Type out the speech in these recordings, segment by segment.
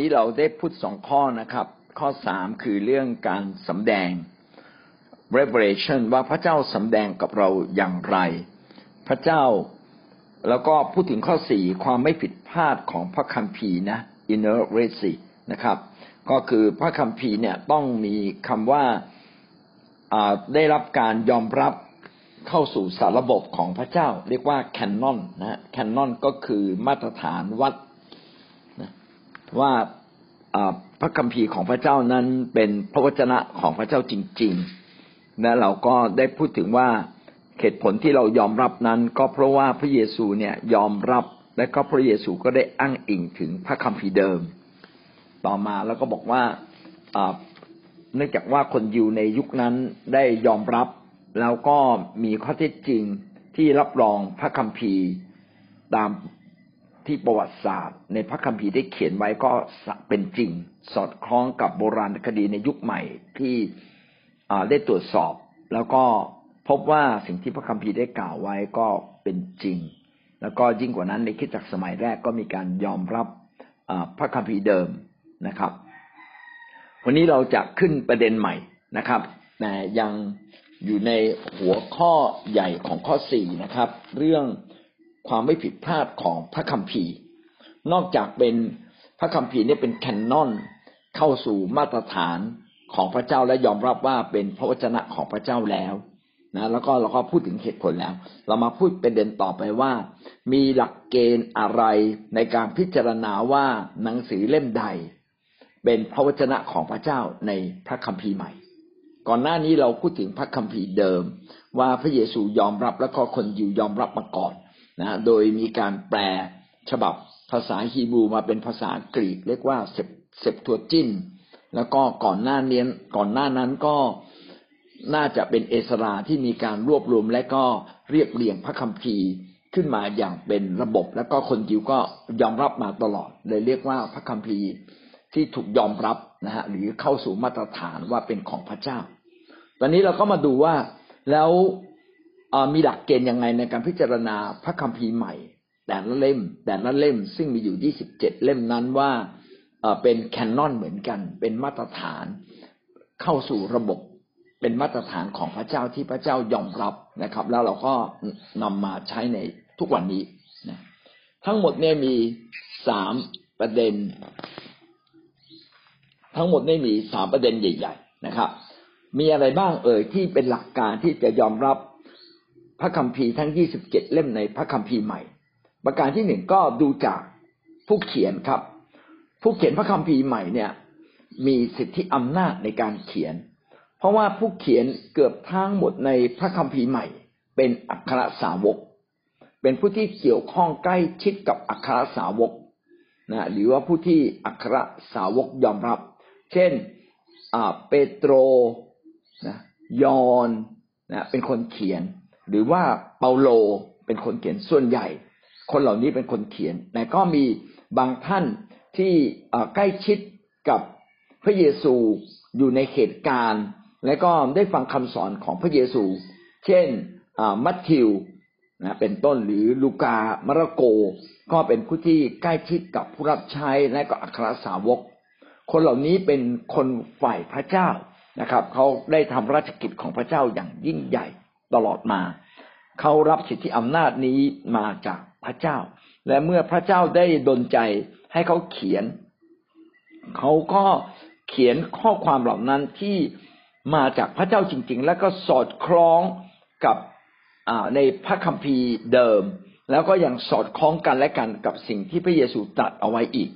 นี้เราได้พูดสองข้อนะครับ ข้อสามคือเรื่องการสำแดง revelation ว่าพระเจ้าสำแดงกับเราอย่างไร พระเจ้าแล้วก็พูดถึงข้อสี่ความไม่ผิดพลาดของพระคัมภีร์นะ inerrancy นะครับ ก็คือพระคัมภีร์เนี่ยต้องมีคำว่าได้รับการยอมรับเข้าสู่สารระบบของพระเจ้า เรียกว่าแคนนอนนะแคนนอนก็คือมาตรฐานวัด ว่าพระคัมภีร์ของพระเจ้านั้นเป็นพระวจนะของพระเจ้าจริงๆและเราก็ได้พูดถึงว่าเหตุผลที่เรายอมรับนั้น ก็เพราะว่าพระเยซูเนี่ยยอมรับ และก็พระเยซูก็ได้อ้างอิงถึงพระคัมภีร์เดิม ต่อมาแล้วก็บอกว่าเนื่องจากว่าคนยิวในยุคนั้นได้ยอมรับ แล้วก็มีข้อเท็จจริงที่รับรองพระคัมภีร์ตาม ที่ประวัติศาสตร์ ในพระคัมภีร์ได้เขียนไว้ก็เป็นจริง สอดคล้องกับโบราณคดีในยุคใหม่ที่ได้ตรวจสอบ แล้วก็พบว่าสิ่งที่พระคัมภีร์ได้กล่าวไว้ก็เป็นจริง แล้วก็ยิ่งกว่านั้นในคิดจักสมัยแรกก็มีการยอมรับพระคัมภีร์เดิมนะครับ วันนี้เราจะขึ้นประเด็นใหม่นะครับแต่ยังอยู่ในหัวข้อใหญ่ของข้อสี่นะครับ เรื่อง ความไม่ผิดพลาดของพระคัมภีร์ นอกจากเป็นพระคัมภีร์นี่เป็นแคนนอนเข้าสู่มาตรฐานของพระเจ้าและยอมรับว่าเป็นพระวจนะของพระเจ้าแล้วนะแล้วก็เราก็พูดถึงเหตุผลแล้ว เรามาพูดประเด็นต่อไปว่า มีหลักเกณฑ์อะไรในการพิจารณาว่าหนังสือเล่มใด เป็นพระวจนะของพระเจ้าในพระคัมภีร์ใหม่ ก่อนหน้านี้เราพูดถึงพระคัมภีร์เดิม ว่าพระเยซูยอมรับแล้วก็คนยิวยอมรับมาก่อน นะโดยมีการแปลฉบับภาษาฮีบรูมาเป็นภาษากรีกเรียกว่าเซปเซปทัวจินแล้วก็ก่อนหน้านี้ก่อนหน้านั้นก็น่าจะเป็นเอสราที่มีการรวบรวมและก็เรียบเรียงพระคัมภีร์ขึ้นมาอย่างเป็นระบบ แล้วก็คนยิวก็ยอมรับมาตลอด เลยเรียกว่าพระคัมภีร์ที่ถูกยอมรับนะฮะหรือเข้าสู่มาตรฐานว่าเป็นของพระเจ้า ตอนนี้เราก็มาดูว่าแล้ว มีหลักเกณฑ์ยังไงในการพิจารณาพระคัมภีร์ใหม่ แต่ละเล่ม แต่ละเล่มซึ่งมีอยู่ยี่สิบเจ็ดเล่มนั้นว่าเป็นแคนนอนเหมือนกัน เป็นมาตรฐานเข้าสู่ระบบเป็นมาตรฐานของพระเจ้าที่พระเจ้ายอมรับนะครับ แล้วเราก็นำมาใช้ในทุกวันนี้นะทั้งหมดเนี่ยมีสามประเด็น ทั้งหมดเนี่ยมีสามประเด็นใหญ่ ๆ นะครับ มีอะไรบ้างเอ่ยที่เป็นหลักการที่จะยอมรับ พระคัมภีร์ทั้งยี่สิบเจ็ดเล่มในพระคัมภีร์ใหม่ ประการที่หนึ่งก็ดูจากผู้เขียนครับ ผู้เขียนพระคัมภีร์ใหม่เนี่ย มีสิทธิอำนาจในการเขียน เพราะว่าผู้เขียนเกือบทั้งหมดในพระคัมภีร์ใหม่ เป็นอัครสาวก เป็นผู้ที่เกี่ยวข้องใกล้ชิดกับอัครสาวกนะหรือว่าผู้ที่อัครสาวกยอมรับ เช่นเปโตรนะยอนนะเป็นคนเขียน หรือว่าเปาโลเป็นคนเขียนส่วนใหญ่ คนเหล่านี้เป็นคนเขียน แต่ก็มีบางท่านที่ใกล้ชิดกับพระเยซูอยู่ในเหตุการณ์ และก็ได้ฟังคำสอนของพระเยซู เช่นมัทธิวนะเป็นต้นหรือลูกา มาระโก ก็เป็นผู้ที่ใกล้ชิดกับผู้รับใช้และก็อัครสาวก คนเหล่านี้เป็นคนฝ่ายพระเจ้านะครับ เขาได้ทำราชกิจของพระเจ้าอย่างยิ่งใหญ่ ตลอดมา เขารับสิทธิอำนาจนี้มาจากพระเจ้า และเมื่อพระเจ้าได้ดลใจให้เขาเขียน เขาก็เขียนข้อความเหล่านั้นที่มาจากพระเจ้าจริง ๆ แล้วก็สอดคล้องกับในพระคัมภีร์เดิม แล้วก็ยังสอดคล้องกันและกันกับสิ่งที่พระเยซูตรัสเอาไว้อีก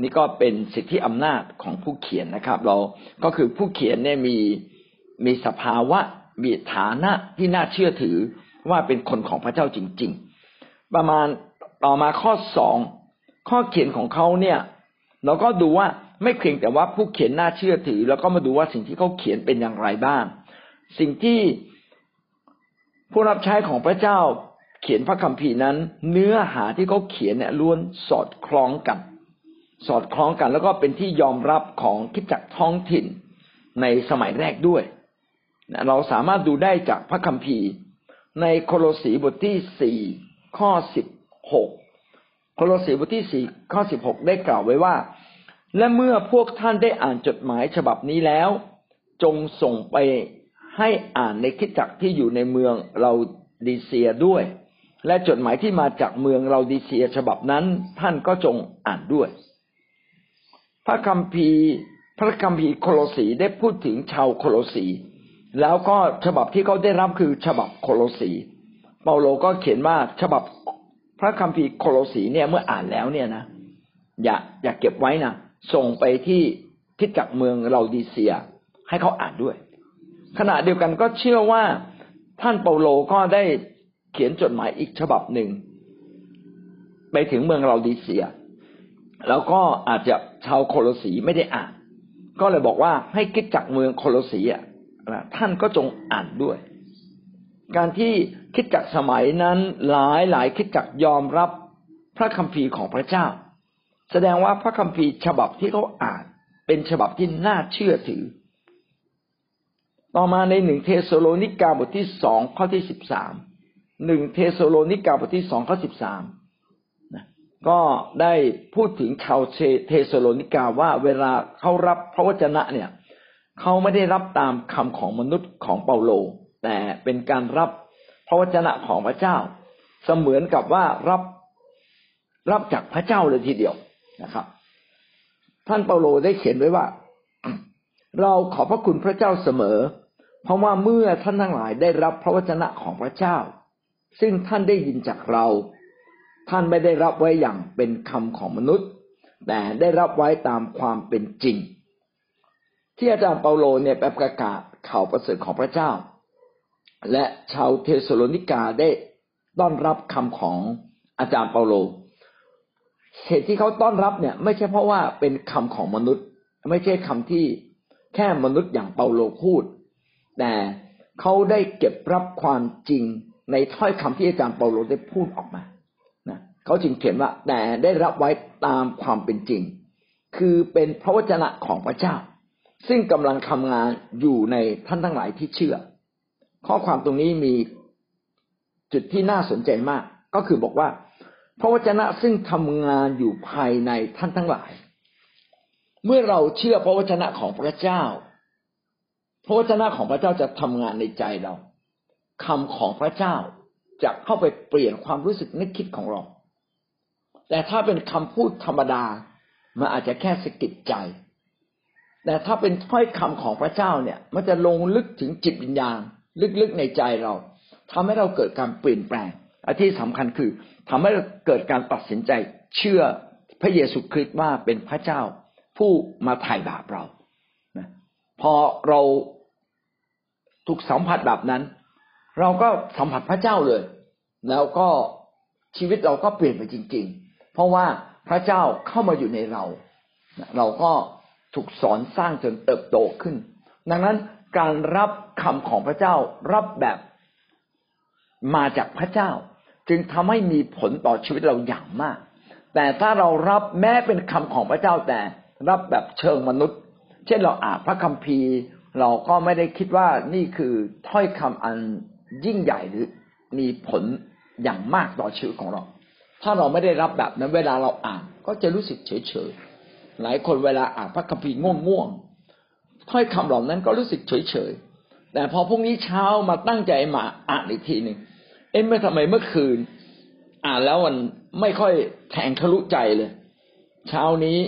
นี่ก็เป็นสิทธิอำนาจของผู้เขียนนะครับ เราก็คือผู้เขียนเนี่ยมีมีสภาวะ มีฐานะที่น่าเชื่อถือว่าเป็นคนของพระเจ้าจริง ๆ ประมาณต่อมาข้อสองข้อเขียนของเขาเนี่ย เราก็ดูว่าไม่เพียงแต่ว่าผู้เขียนน่าเชื่อถือ แล้วก็มาดูว่าสิ่งที่เขาเขียนเป็นอย่างไรบ้าง สิ่งที่ผู้รับใช้ของพระเจ้าเขียนพระคัมภีร์นั้น เนื้อหาที่เขาเขียนเนี่ยล้วนสอดคล้องกัน สอดคล้องกัน แล้วก็เป็นที่ยอมรับของคิดจักท้องถิ่นในสมัยแรกด้วย เราสามารถดูได้จากพระคัมภีร์ ในโคโลสีบทที่สี่ข้อสิบหกโคโลสีบทที่สี่ข้อสิบหกได้กล่าวไว้ว่า และเมื่อพวกท่านได้อ่านจดหมายฉบับนี้แล้ว จงส่งไปให้อ่านในคิดจักที่อยู่ในเมืองเราดีเซียด้วย และจดหมายที่มาจากเมืองเราดีเซียฉบับนั้น ท่านก็จงอ่านด้วย พระคัมภีร์ พระคัมภีร์โคโลสีได้พูดถึงชาวโคโลสี แล้วก็ฉบับที่เขาได้รับคือฉบับโคโลสีเปาโลก็เขียนว่าฉบับพระคัมภีร์โคโลสีเนี่ยเมื่ออ่านแล้วเนี่ยนะอย่าอย่าเก็บไว้นะส่งไปที่ทิศจักเมืองเราดีเซีย ให้เขาอ่านด้วย ขณะเดียวกันก็เชื่อว่าท่านเปาโลก็ได้เขียนจดหมายอีกฉบับหนึ่ง ไปถึงเมืองเราดีเซีย แล้วก็อาจจะชาวโคโลสีไม่ได้อ่าน ก็เลยบอกว่าให้คริสตจักรเมืองโคโลสีอะ ท่านก็จงอ่านด้วย การที่คริสตจักรสมัยนั้นหลายหลายคริสตจักรยอมรับพระคัมภีร์ของพระเจ้า แสดงว่าพระคัมภีร์ฉบับที่เขาอ่านเป็นฉบับที่น่าเชื่อถือ ต่อมาในหนึ่งเทสโลนิกาบทที่สองข้อที่สิบสามหนึ่งเทสโลนิกาบทที่สองข้อสิบสามก็ได้พูดถึงชาวเทสโลนิกาว่าเวลาเขารับพระวจนะเนี่ย เขาไม่ได้รับตามคำของมนุษย์ของเปาโล แต่เป็นการรับพระวจนะของพระเจ้า เสมือนกับว่ารับรับจากพระเจ้าเลยทีเดียวนะครับ ท่านเปาโลได้เขียนไว้ว่า เราขอพระคุณพระเจ้าเสมอ เพราะว่าเมื่อท่านทั้งหลายได้รับพระวจนะของพระเจ้า ซึ่งท่านได้ยินจากเรา ท่านไม่ได้รับไว้อย่างเป็นคำของมนุษย์ แต่ได้รับไว้ตามความเป็นจริง ที่อาจารย์เปาโลเนี่ยไปประกาศข่าวประเสริฐของพระเจ้า และชาวเทสโลนิกาได้ต้อนรับคำของอาจารย์เปาโลเหตุที่เขาต้อนรับเนี่ย ไม่ใช่เพราะว่าเป็นคำของมนุษย์ ไม่ใช่คำที่แค่มนุษย์อย่างเปาโลพูด แต่เขาได้เก็บรับความจริงในถ้อยคำที่อาจารย์เปาโลได้พูดออกมานะเขาจึงเขียนว่าแต่ได้รับไว้ตามความเป็นจริง คือเป็นพระวจนะของพระเจ้า ซึ่งกำลังทำงานอยู่ในท่านทั้งหลายที่เชื่อ ข้อความตรงนี้มีจุดที่น่าสนใจมาก ก็คือบอกว่า พระวจนะซึ่งทำงานอยู่ภายในท่านทั้งหลาย เมื่อเราเชื่อพระวจนะของพระเจ้า พระวจนะของพระเจ้าจะทำงานในใจเราคำของพระเจ้าจะเข้าไปเปลี่ยนความรู้สึกนึกคิดของเรา แต่ถ้าเป็นคำพูดธรรมดา มันอาจจะแค่สะกิดใจ แต่ถ้าเป็นถ้อยคำของพระเจ้าเนี่ย มันจะลงลึกถึงจิตวิญญาณ ลึกๆในใจเราทำให้เราเกิดการเปลี่ยนแปลงอันที่สำคัญคือทำให้เกิดการตัดสินใจ เชื่อพระเยซูคริสต์ว่าเป็นพระเจ้า ผู้มาไถ่บาปเรานะพอเราถูกสัมผัสแบบนั้น เราก็สัมผัสพระเจ้าเลย แล้วก็ชีวิตเราก็เปลี่ยนไปจริง ๆ เพราะว่าพระเจ้าเข้ามาอยู่ในเรา เราก็ ถูกสอนสร้างจนเติบโตขึ้น ดังนั้นการรับคำของพระเจ้ารับแบบมาจากพระเจ้า จึงทำให้มีผลต่อชีวิตเราอย่างมาก แต่ถ้าเรารับแม้เป็นคำของพระเจ้าแต่รับแบบเชิงมนุษย์ เช่นเราอ่านพระคัมภีร์ เราก็ไม่ได้คิดว่านี่คือถ้อยคำอันยิ่งใหญ่หรือมีผลอย่างมากต่อชีวิตของเรา ถ้าเราไม่ได้รับแบบนั้นเวลาเราอ่านก็จะรู้สึกเฉยเฉย หลายคนเวลาอ่านพระคัมภีร์ง่วงง่วงถ้อยคำเหล่านั้นก็รู้สึกเฉยเฉยแต่พอพรุ่งนี้เช้ามาตั้งใจมาอ่านอีกทีหนึ่งเอ๊ะไม่ทำไมเมื่อคืน อ่านแล้วมันไม่ค่อยแทงทะลุใจเลย เช้านี้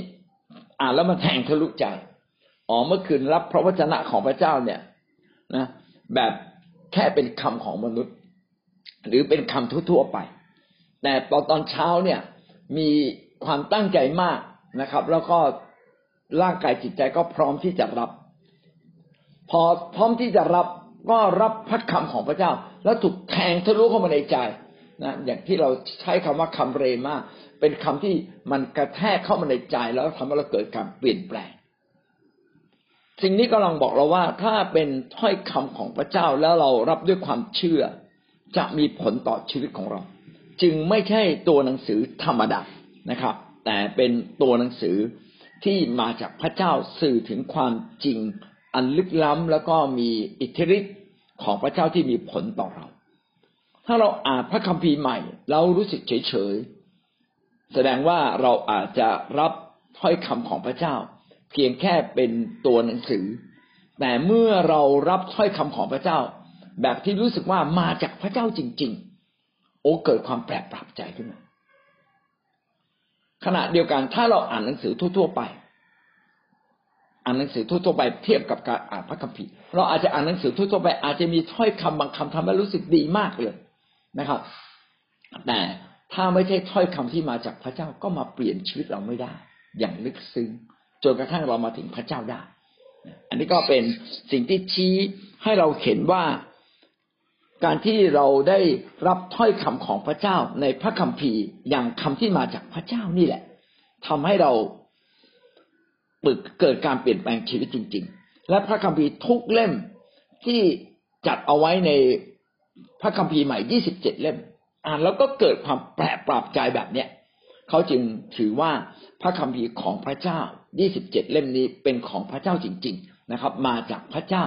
อ่านแล้วมันแทงทะลุใจอ๋อเมื่อคืนรับพระวจนะของพระเจ้าเนี่ยนะแบบแค่เป็นคำของมนุษย์ หรือเป็นคำทั่วๆไป แต่ตอนตอนเช้าเนี่ยมีความตั้งใจมาก นะครับ แล้วก็ร่างกายจิตใจก็พร้อมที่จะรับ พอพร้อมที่จะรับก็รับพระคำของพระเจ้า แล้วถูกแทงทะลุเข้ามาในใจนะอย่างที่เราใช้คำว่าคำเรมาเป็นคำที่มันกระแทกเข้ามาในใจแล้วทำให้เราเกิดการเปลี่ยนแปลง สิ่งนี้กำลังบอกเราว่าถ้าเป็นถ้อยคำของพระเจ้าแล้วเรารับด้วยความเชื่อ จะมีผลต่อชีวิตของเรา จึงไม่ใช่ตัวหนังสือธรรมดานะครับ แต่เป็นตัวหนังสือที่มาจากพระเจ้าสื่อถึงความจริง อันลึกล้ำแล้วก็มีอิทธิฤทธิ์ของพระเจ้าที่มีผลต่อเรา ถ้าเราอ่านพระคัมภีร์ใหม่ เรารู้สึกเฉยๆแสดงว่าเราอาจจะรับถ้อยคำของพระเจ้า เพียงแค่เป็นตัวหนังสือ แต่เมื่อเรารับถ้อยคำของพระเจ้า แบบที่รู้สึกว่ามาจากพระเจ้าจริง ๆ โอ้เกิดความแปลกปรับใจขึ้นมา ขณะเดียวกันถ้าเราอ่านหนังสือทั่วๆไป อ่านหนังสือทั่วๆไปเทียบกับการอ่านพระคัมภีร์เราอาจจะอ่านหนังสือทั่วๆไป อาจจะมีถ้อยคำบางคำทำให้รู้สึกดีมากเลยนะครับ แต่ถ้าไม่ใช่ถ้อยคำที่มาจากพระเจ้าก็มาเปลี่ยนชีวิตเราไม่ได้ อย่างลึกซึ้งจนกระทั่งเรามาถึงพระเจ้าได้ อันนี้ก็เป็นสิ่งที่ชี้ให้เราเห็นว่า การที่เราได้รับถ้อยคำของพระเจ้าในพระคัมภีร์อย่างคำที่มาจากพระเจ้านี่แหละทำให้เราปึกเกิดการเปลี่ยนแปลงชีวิตจริง ๆ และพระคัมภีร์ทุกเล่มที่จัดเอาไว้ในพระคัมภีร์ใหม่ 27 เล่ม อ่านแล้วก็เกิดความแปลกปรับใจแบบเนี้ยเขาจึงถือว่าพระคัมภีร์ของพระเจ้า 27 เล่มนี้เป็นของพระเจ้าจริง ๆ นะครับ มาจากพระเจ้า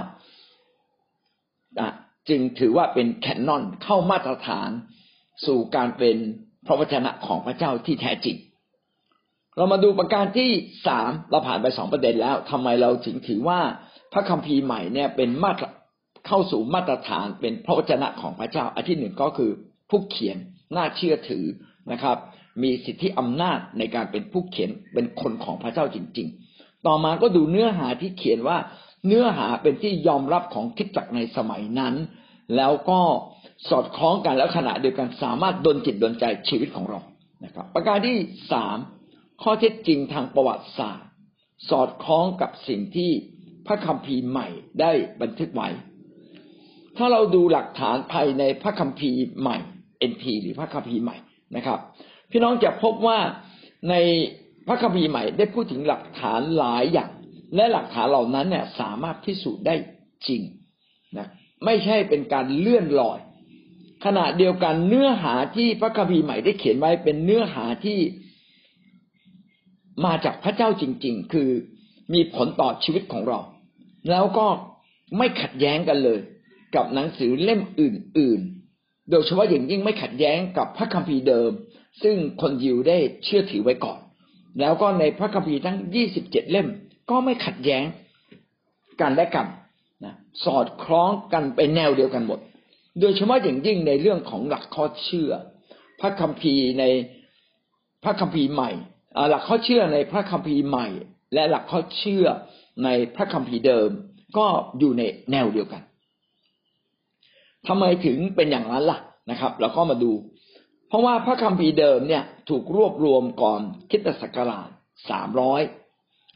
จึงถือว่าเป็นแคนนอนเข้ามาตรฐานสู่การเป็นพระวจนะของพระเจ้าที่แท้จริง เรามาดูประการที่สามเราผ่านไปสองประเด็นแล้วทำไมเราถึงถือว่าพระคัมภีร์ใหม่เนี่ยเป็นมาตรเข้าสู่มาตรฐานเป็นพระวจนะของพระเจ้า อันที่หนึ่งก็คือผู้เขียนน่าเชื่อถือนะครับ มีสิทธิอำนาจในการเป็นผู้เขียนเป็นคนของพระเจ้าจริง ๆ ต่อมาก็ดูเนื้อหาที่เขียนว่า เนื้อหาเป็นที่ยอมรับของคิดจักในสมัยนั้น แล้วก็สอดคล้องกันแล้วขณะเดียวกันสามารถดลจิตดลใจชีวิตของเรานะครับ ประการที่สามข้อเท็จจริงทางประวัติศาสตร์ สอดคล้องกับสิ่งที่พระคัมภีร์ใหม่ได้บันทึกไว้ ถ้าเราดูหลักฐานภายในพระคัมภีร์ใหม่ NT หรือพระคัมภีร์ใหม่นะครับ พี่น้องจะพบว่าในพระคัมภีร์ใหม่ได้พูดถึงหลักฐานหลายอย่าง และหลักฐานเหล่านั้นเนี่ยสามารถพิสูจน์ได้จริงนะไม่ใช่เป็นการเลื่อนลอย ขณะเดียวกันเนื้อหาที่พระคัมภีร์ใหม่ได้เขียนไว้เป็นเนื้อหาที่มาจากพระเจ้าจริง ๆ คือมีผลต่อชีวิตของเรา แล้วก็ไม่ขัดแย้งกันเลย กับหนังสือเล่มอื่น ๆ โดยเฉพาะอย่างยิ่งไม่ขัดแย้งกับพระคัมภีร์เดิม ซึ่งคนยิวได้เชื่อถือไว้ก่อน แล้วก็ในพระคัมภีร์ทั้งยี่สิบเจ็ดเล่ม ก็ไม่ขัดแย้งกันและกันนะสอดคล้องกันไปแนวเดียวกันหมด โดยเฉพาะอย่างยิ่งในเรื่องของหลักข้อเชื่อ พระคัมภีร์ในพระคัมภีร์ใหม่หลักข้อเชื่อในพระคัมภีร์ใหม่ และหลักข้อเชื่อในพระคัมภีร์เดิม ก็อยู่ในแนวเดียวกันทำไมถึงเป็นอย่างนั้นล่ะนะครับ เราก็มาดู เพราะว่าพระคัมภีร์เดิมเนี่ยถูกรวบรวมก่อนคิตศักราชสามร้อย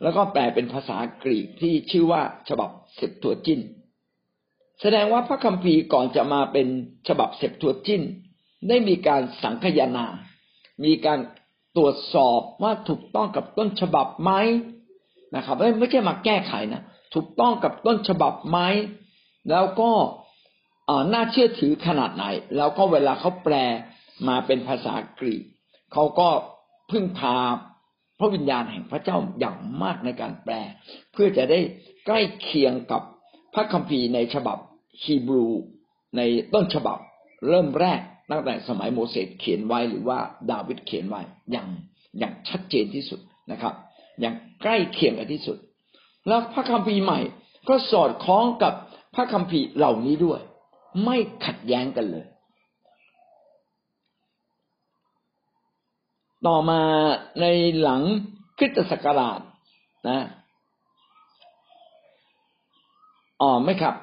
แล้วก็แปลเป็นภาษากรีกที่ชื่อว่าฉบับเซปตัวจินแสดงว่าพระคัมภีร์ก่อนจะมาเป็นฉบับเซปตัวจินได้มีการสังคยนา มีการตรวจสอบว่าถูกต้องกับต้นฉบับไหมนะครับไม่ใช่มาแก้ไขนะถูกต้องกับต้นฉบับไหมแล้วก็น่าเชื่อถือขนาดไหน แล้วก็เวลาเขาแปลมาเป็นภาษากรีกเขาก็พึ่งพา พระวิญญาณแห่งพระเจ้าอย่างมากในการแปล เพื่อจะได้ใกล้เคียงกับพระคัมภีร์ในฉบับฮีบรูในต้นฉบับเริ่มแรกตั้งแต่สมัยโมเสสเขียนไว้หรือว่าดาวิดเขียนไว้อย่างอย่างชัดเจนที่สุดนะครับ อย่างใกล้เคียงกันที่สุด แล้วพระคัมภีร์ใหม่ก็สอดคล้องกับพระคัมภีร์เหล่านี้ด้วย ไม่ขัดแย้งกันเลย ต่อมาในหลังคริสตศักราชนะอ๋อไม่ครับ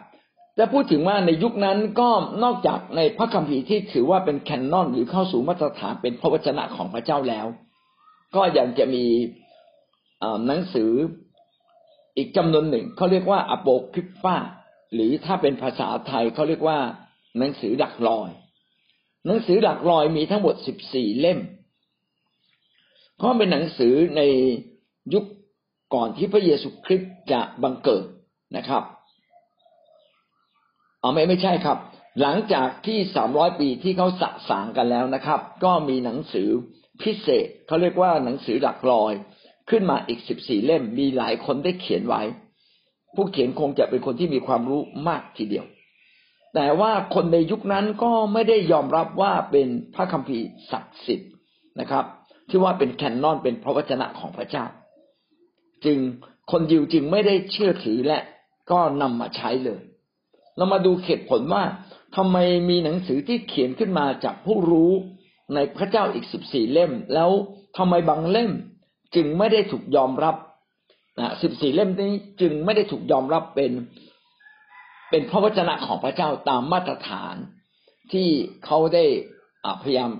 จะพูดถึงว่าในยุคนั้นก็นอกจากในพระคัมภีร์ที่ถือว่าเป็นแคนนอนหรือเข้าสู่มาตรฐานเป็นพระวจนะของพระเจ้าแล้ว ก็ยังจะมีหนังสืออีกจำนวนหนึ่งเขาเรียกว่าอโปคริฟาหรือถ้าเป็นภาษาไทยเขาเรียกว่า หนังสือดักลอย หนังสือดักลอยมีทั้งหมดสิบสี่เล่ม เพราะเป็นหนังสือในยุคก่อนที่พระเยซูคริสต์จะบังเกิดนะครับเอาไม่ไม่ใช่ครับ หลังจากที่สามร้อยปีที่เขาสะสางกันแล้วนะครับ ก็มีหนังสือพิเศษเขาเรียกว่าหนังสือหลักลอย ขึ้นมาอีกสิบสี่เล่มมีหลายคนได้เขียนไว้ ผู้เขียนคงจะเป็นคนที่มีความรู้มากทีเดียว แต่ว่าคนในยุคนั้นก็ไม่ได้ยอมรับว่าเป็นพระคัมภีร์ศักดิ์สิทธิ์นะครับ ที่ว่าเป็นแคนนอนเป็นพระวจนะของพระเจ้า จึงคนยิวจึงไม่ได้เชื่อถือและก็นำมาใช้เลย เรามาดูเหตุผลว่าทำไมมีหนังสือที่เขียนขึ้นมาจากผู้รู้ในพระเจ้าอีกสิบสี่เล่ม แล้วทำไมบางเล่มจึงไม่ได้ถูกยอมรับนะสิบสี่เล่มนี้จึงไม่ได้ถูกยอมรับเป็น เป็นพระวจนะของพระเจ้าตามมาตรฐานที่เขาได้พยายาม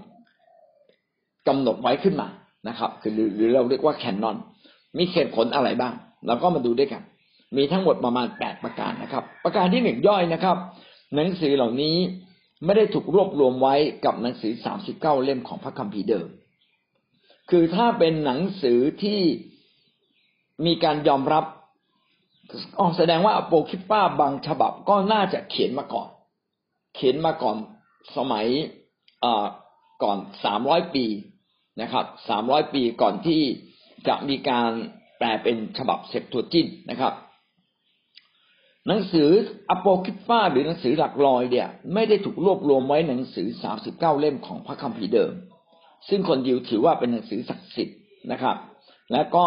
กำหนดไว้ขึ้นมานะครับคือหรือเราเรียกว่าแคนนอน มีเหตุผลอะไรบ้างเราก็มาดูด้วยกัน มีทั้งหมดประมาณแปดประการนะครับ ประการที่หนึ่งย่อยนะครับ หนังสือเหล่านี้ไม่ได้ถูกรวบรวมไว้กับหนังสือสามสิบเก้าเล่มของพระคัมภีร์เดิม คือถ้าเป็นหนังสือที่มีการยอมรับอ๋อแสดงว่าอโปคิป้าบางฉบับก็น่าจะเขียนมาก่อน เขียนมาก่อนสมัยก่อนสามร้อยปี นะครับสามร้อยปีก่อนที่จะมีการแปลเป็นฉบับเซปตัวจินนะครับ หนังสืออโปคิฟาหรือหนังสือหลักลอยเนี่ย ไม่ได้ถูกรวบรวมไว้หนังสือสาสิบเก้าเล่มของพระคัมภีร์เดิม ซึ่งคนยิวถือว่าเป็นหนังสือศักดิ์สิทธิ์นะครับ และก็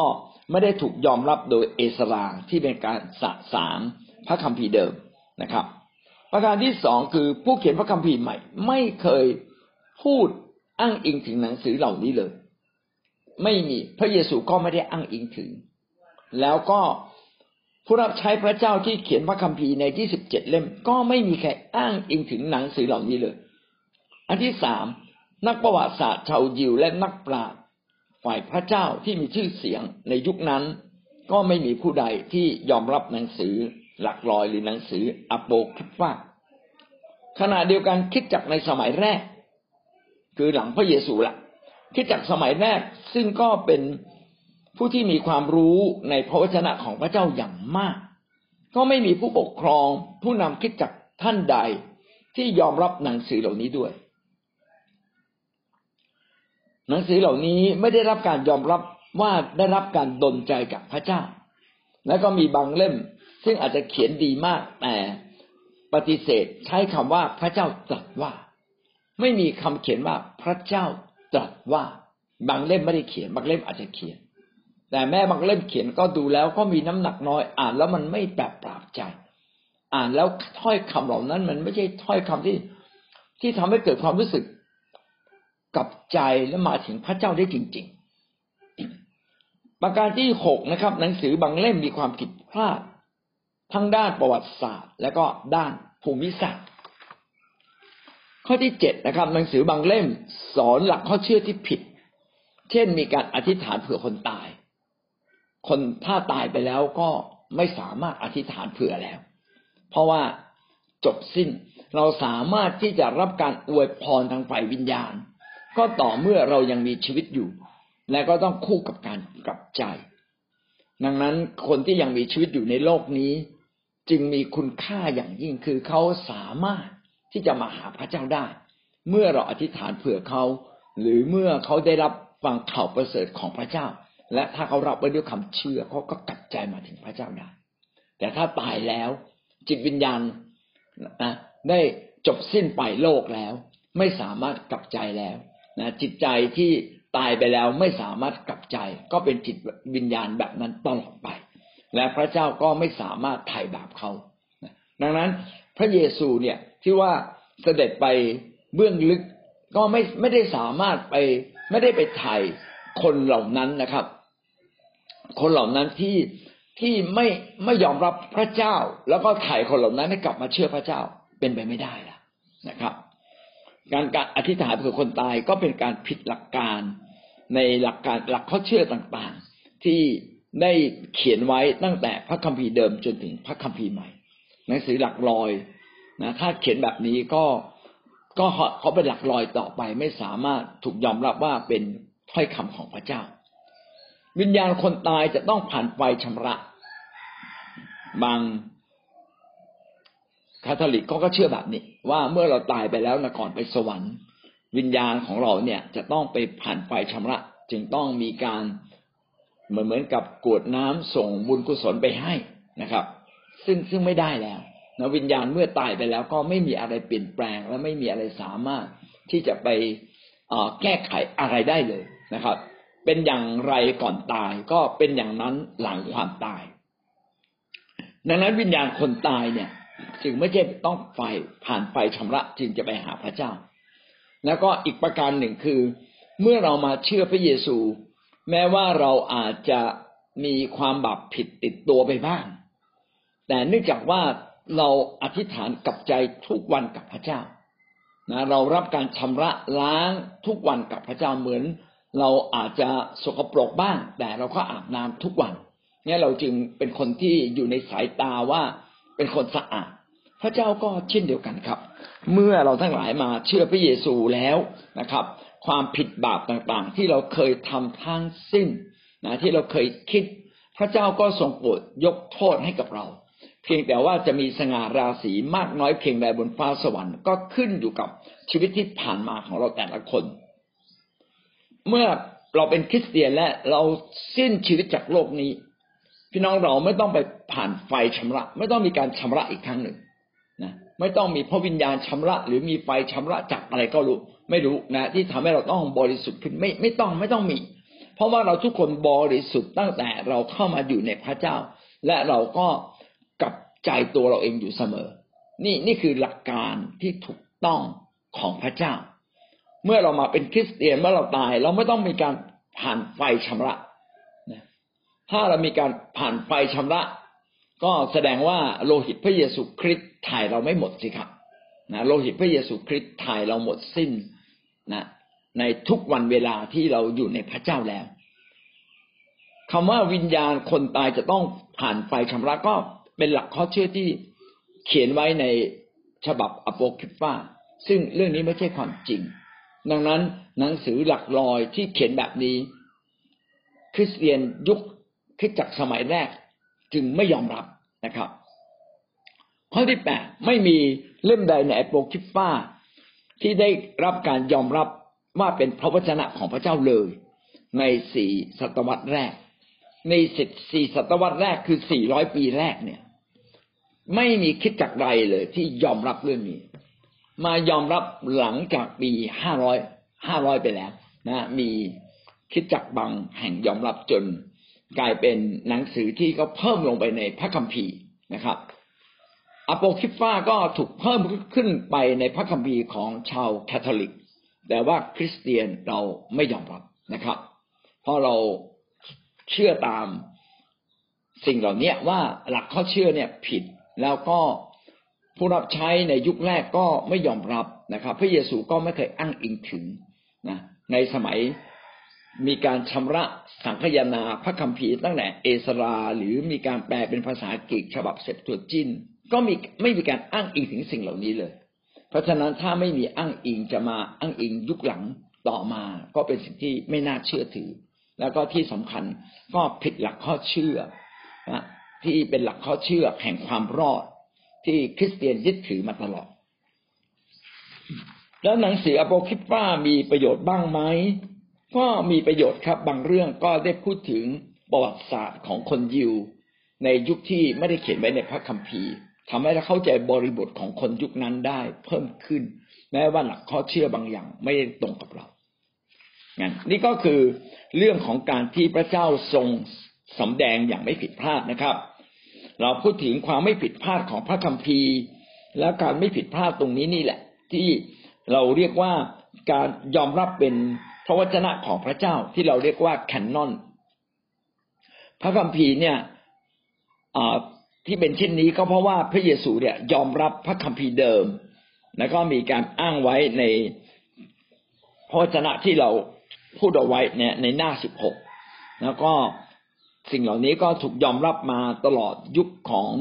ไม่ได้ถูกยอมรับโดยเอสราที่เป็นการสะสางพระคัมภีร์เดิมนะครับ ประการที่สองคือผู้เขียนพระคัมภีร์ใหม่ ไม่เคยพูด อ้างอิงถึงหนังสือเหล่านี้เลย ไม่มีพระเยซูก็ไม่ได้อ้างอิงถึง แล้วก็ผู้รับใช้พระเจ้าที่เขียนพระคัมภีร์ในที่สิบเจ็ดเล่ม ก็ไม่มีใครอ้างอิงถึงหนังสือเหล่านี้เลย อันที่สามนักประวัติศาสตร์ชาวยิวและนักปราชญ์ฝ่ายพระเจ้าที่มีชื่อเสียงในยุคนั้น ก็ไม่มีผู้ใดที่ยอมรับหนังสือหลักลอยหรือหนังสืออโปคริฟาขณะเดียวกันคิดจากในสมัยแรก คือหลังพระเยซูละที่จากสมัยแรกซึ่งก็เป็นผู้ที่มีความรู้ในพระวจนะของพระเจ้าอย่างมาก ก็ไม่มีผู้ปกครองผู้นำคิดจากท่านใดที่ยอมรับหนังสือเหล่านี้ด้วย หนังสือเหล่านี้ไม่ได้รับการยอมรับว่าได้รับการดลใจจากพระเจ้า แล้วก็มีบางเล่ม ซึ่งอาจจะเขียนดีมากแต่ปฏิเสธใช้คำว่าพระเจ้าตรัสว่า ไม่มีคำเขียนว่าพระเจ้าตรัสว่าบางเล่มไม่ได้เขียน บางเล่มอาจจะเขียน แต่แม่บางเล่มเขียนก็ดูแล้วก็มีน้ำหนักน้อย อ่านแล้วมันไม่แบบปราบใจ อ่านแล้วถ้อยคำเหล่านั้น มันไม่ใช่ถ้อยคำที่ที่ทำให้เกิดความรู้สึกกับใจและมาถึงพระเจ้าได้จริง ๆ ประการที่หกนะครับ หนังสือบางเล่มมีความผิดพลาด ทั้งด้านประวัติศาสตร์ และก็ด้านภูมิศาสตร์ ข้อที่เจ็ดนะครับ หนังสือบางเล่มสอนหลักข้อเชื่อที่ผิด เช่นมีการอธิษฐานเผื่อคนตาย คนถ้าตายไปแล้วก็ไม่สามารถอธิษฐานเผื่อแล้ว เพราะว่าจบสิ้นเราสามารถที่จะรับการอวยพรทางฝ่ายวิญญาณ ก็ต่อเมื่อเรายังมีชีวิตอยู่ และก็ต้องคู่กับการกลับใจ ดังนั้นคนที่ยังมีชีวิตอยู่ในโลกนี้ จึงมีคุณค่าอย่างยิ่งคือเขาสามารถ ที่จะมาหาพระเจ้าได้ เมื่อเราอธิษฐานเผื่อเขาหรือเมื่อเขาได้รับฟังข่าวประเสริฐของพระเจ้า และถ้าเขารับไว้ด้วยคำเชื่อเขาก็กลับใจมาถึงพระเจ้าได้ แต่ถ้าตายแล้ว จิตวิญญาณนะได้จบสิ้นไปโลกแล้ว ไม่สามารถกลับใจแล้วนะจิตใจที่ตายไปแล้วไม่สามารถกลับใจ ก็เป็นจิตวิญญาณแบบนั้นตลอดไป และพระเจ้าก็ไม่สามารถไถ่บาปเขาดังนั้นพระเยซูเนี่ย ที่ว่าเสด็จไปเบื้องลึกก็ไม่ไม่ได้สามารถไปไม่ได้ไปไถ่คนเหล่านั้นนะครับ คนเหล่านั้นที่ที่ไม่ไม่ยอมรับพระเจ้า แล้วก็ไถ่คนเหล่านั้นให้กลับมาเชื่อพระเจ้าเป็นไปไม่ได้ละนะครับ การการอธิษฐานเพื่อคนตายก็เป็นการผิดหลักการในหลักการหลักข้อเชื่อต่างๆ ที่ได้เขียนไว้ตั้งแต่พระคัมภีร์เดิมจนถึงพระคัมภีร์ใหม่หนังสือหลักลอย นะถ้าเขียนแบบนี้ก็ก็เขาเป็นหลักลอยต่อไปไม่สามารถถูกยอมรับว่าเป็นถ้อยคำของพระเจ้า วิญญาณคนตายจะต้องผ่านไฟชำระ บางคาทอลิกก็ก็เชื่อแบบนี้ ว่าเมื่อเราตายไปแล้วนะก่อนไปสวรรค์ วิญญาณของเราเนี่ยจะต้องไปผ่านไฟชำระ จึงต้องมีการเหมือนเหมือนกับกวดน้ำส่งบุญกุศลไปให้นะครับ ซึ่งซึ่งไม่ได้แล้ว นะวิญญาณเมื่อตายไปแล้วก็ไม่มีอะไรเปลี่ยนแปลง และไม่มีอะไรสามารถที่จะไปแก้ไขอะไรได้เลยนะครับ เป็นอย่างไรก่อนตายก็เป็นอย่างนั้นหลังความตาย ดังนั้นวิญญาณคนตายเนี่ย จึงไม่ใช่ต้องไฟผ่านไฟชำระจึงจะไปหาพระเจ้า แล้วก็อีกประการหนึ่งคือ เมื่อเรามาเชื่อพระเยซู แม้ว่าเราอาจจะมีความบาปผิดติดตัวไปบ้าง แต่เนื่องจากว่า เราอธิษฐานกับใจทุกวันกับพระเจ้านะเรารับการชำระล้างทุกวันกับพระเจ้าเหมือน เราอาจจะสกปรกบ้าง แต่เราก็อาบน้ำทุกวันเนี่ยเราจึงเป็นคนที่อยู่ในสายตาว่าเป็นคนสะอาด พระเจ้าก็เช่นเดียวกันครับ เมื่อเราทั้งหลายมาเชื่อพระเยซูแล้วนะครับ ความผิดบาปต่างๆ ที่เราเคยทำทั้งสิ้นนะที่เราเคยคิด พระเจ้าก็ทรงโปรดยกโทษให้กับเรา เพียงแต่ว่าจะมีสง่าราศีมากน้อยเพียงใดบนฟ้าสวรรค์ก็ขึ้นอยู่กับชีวิตที่ผ่านมาของเราแต่ละคน เมื่อเราเป็นคริสเตียนและเราสิ้นชีวิตจากโลกนี้ พี่น้องเราไม่ต้องไปผ่านไฟชำระ ไม่ต้องมีการชำระอีกครั้งหนึ่งนะไม่ต้องมีพระวิญญาณชำระ หรือมีไฟชำระจากอะไรก็รู้ ไม่รู้นะ ที่ทำให้เราต้องบริสุทธิ์ขึ้นไม่ไม่ต้องไม่ต้องมี เพราะว่าเราทุกคนบริสุทธิ์ตั้งแต่เราเข้ามาอยู่ในพระเจ้า และเราก็ ใจตัวเราเองอยู่เสมอ นี่นี่คือหลักการที่ถูกต้องของพระเจ้า เมื่อเรามาเป็นคริสเตียนเมื่อเราตาย เราไม่ต้องมีการผ่านไฟชำระถ้าเรามีการผ่านไฟชำระ ก็แสดงว่าโลหิตพระเยซูคริสต์ถ่ายเราไม่หมดสิครับนะโลหิตพระเยซูคริสต์ถ่ายเราหมดสิ้นนะในทุกวันเวลาที่เราอยู่ในพระเจ้าแล้วคำว่าวิญญาณคนตายจะต้องผ่านไฟชำระก็ เป็นหลักข้อเชื่อที่เขียนไว้ในฉบับอโปคริฟาซึ่งเรื่องนี้ไม่ใช่ความจริง ดังนั้นหนังสือหลักลอยที่เขียนแบบนี้ คริสเตียนยุคคริสจักรสมัยแรกจึงไม่ยอมรับนะครับ ข้อที่แปดไม่มีเล่มใดในอโปคริฟาที่ได้รับการยอมรับว่าเป็นพระวจนะของพระเจ้าเลย ในสี่ศตวรรษแรก ในสิบสี่ศตวรรษแรกคือสี่ร้อยปีแรกเนี่ย ไม่มีคิดจักใดเลย ที่ยอมรับเรื่องนี้ มายอมรับหลังจากปีห้าร้อยห้าร้อยไปแล้ว นะ มีคิดจักบางแห่งยอมรับจนกลายเป็นหนังสือที่เขาเพิ่มลงไปในพระคัมภีร์นะครับอโปคิฟาก็ถูกเพิ่มขึ้นไปในพระคัมภีร์ของชาวแคทอลิก แต่ว่าคริสเตียนเราไม่ยอมรับนะครับ เพราะเราเชื่อตามสิ่งเหล่านี้ว่าหลักข้อเชื่อเนี่ยผิด แล้วก็ผู้รับใช้ในยุคแรกก็ไม่ยอมรับนะครับ พระเยซูก็ไม่เคยอ้างอิงถึงนะในสมัยมีการชำระสังคยนาพระคัมภีร์ตั้งแต่เอสรา หรือมีการแปลเป็นภาษาอังกฉบับเสร็จตัวจินก็มีไม่มีการอ้างอิงถึงสิ่งเหล่านี้เลย เพราะฉะนั้นถ้าไม่มีอ้างอิงจะมาอ้างอิงยุคหลังต่อมาก็เป็นสิ่งที่ไม่น่าเชื่อถือ แล้วก็ที่สำคัญก็ผิดหลักข้อเชื่อนะ ที่เป็นหลักข้อเชื่อแห่งความรอดที่คริสเตียนยึดถือมาตลอด แล้วหนังสืออโปคิปป้ามีประโยชน์บ้างไหมก็มีประโยชน์ครับบางเรื่องก็ได้พูดถึงประวัติศาสตร์ของคนยิว ในยุคที่ไม่ได้เขียนไว้ในพระคัมภีร์ทำให้เราเข้าใจบริบทของคนยุคนั้นได้เพิ่มขึ้น แม้ว่าหลักข้อเชื่อบางอย่างไม่ได้ตรงกับเรางั้นนี่ก็คือเรื่องของการที่พระเจ้าทรงสำแดงอย่างไม่ผิดพลาดนะครับ เราพูดถึงความไม่ผิดพลาดของพระคัมภีร์ และการไม่ผิดพลาดตรงนี้นี่แหละ ที่เราเรียกว่าการยอมรับเป็นพระวจนะของพระเจ้าที่เราเรียกว่าแคนนอน พระคัมภีร์เนี่ยที่เป็นเช่นนี้ก็เพราะว่าพระเยซูเนี่ยยอมรับพระคัมภีร์เดิม แล้วก็มีการอ้างไว้ในพระวจนะที่เราพูดเอาไว้เนี่ยในหน้าสิบหกแล้วก็ สิ่งเหล่านี้ก็ถูกยอมรับมาตลอดยุคของ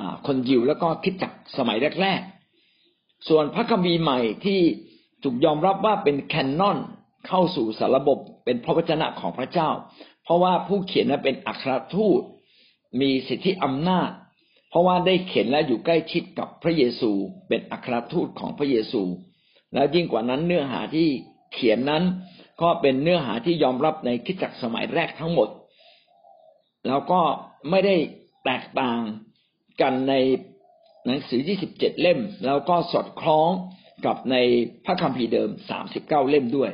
อคนยิวแล้วก็คิดจักสมัยแรก ๆ ส่วนพระคัมภีร์ใหม่ที่ถูกยอมรับว่าเป็นแคนนอนเข้าสู่สารบบเป็นพระวจนะของพระเจ้า เพราะว่าผู้เขียนนั้นเป็นอัครทูตมีสิทธิอำนาจ เพราะว่าได้เขียนและอยู่ใกล้ชิดกับพระเยซู เป็นอัครทูตของพระเยซู แล้วยิ่งกว่านั้นเนื้อหาที่เขียนนั้น ก็เป็นเนื้อหาที่ยอมรับในคิดจักสมัยแรกทั้งหมด แล้วก็ไม่ได้แตกต่างกันในหนังสือ 27 เล่ม แล้วก็สอดคล้องกับในพระคัมภีร์เดิม 39 เล่มด้วย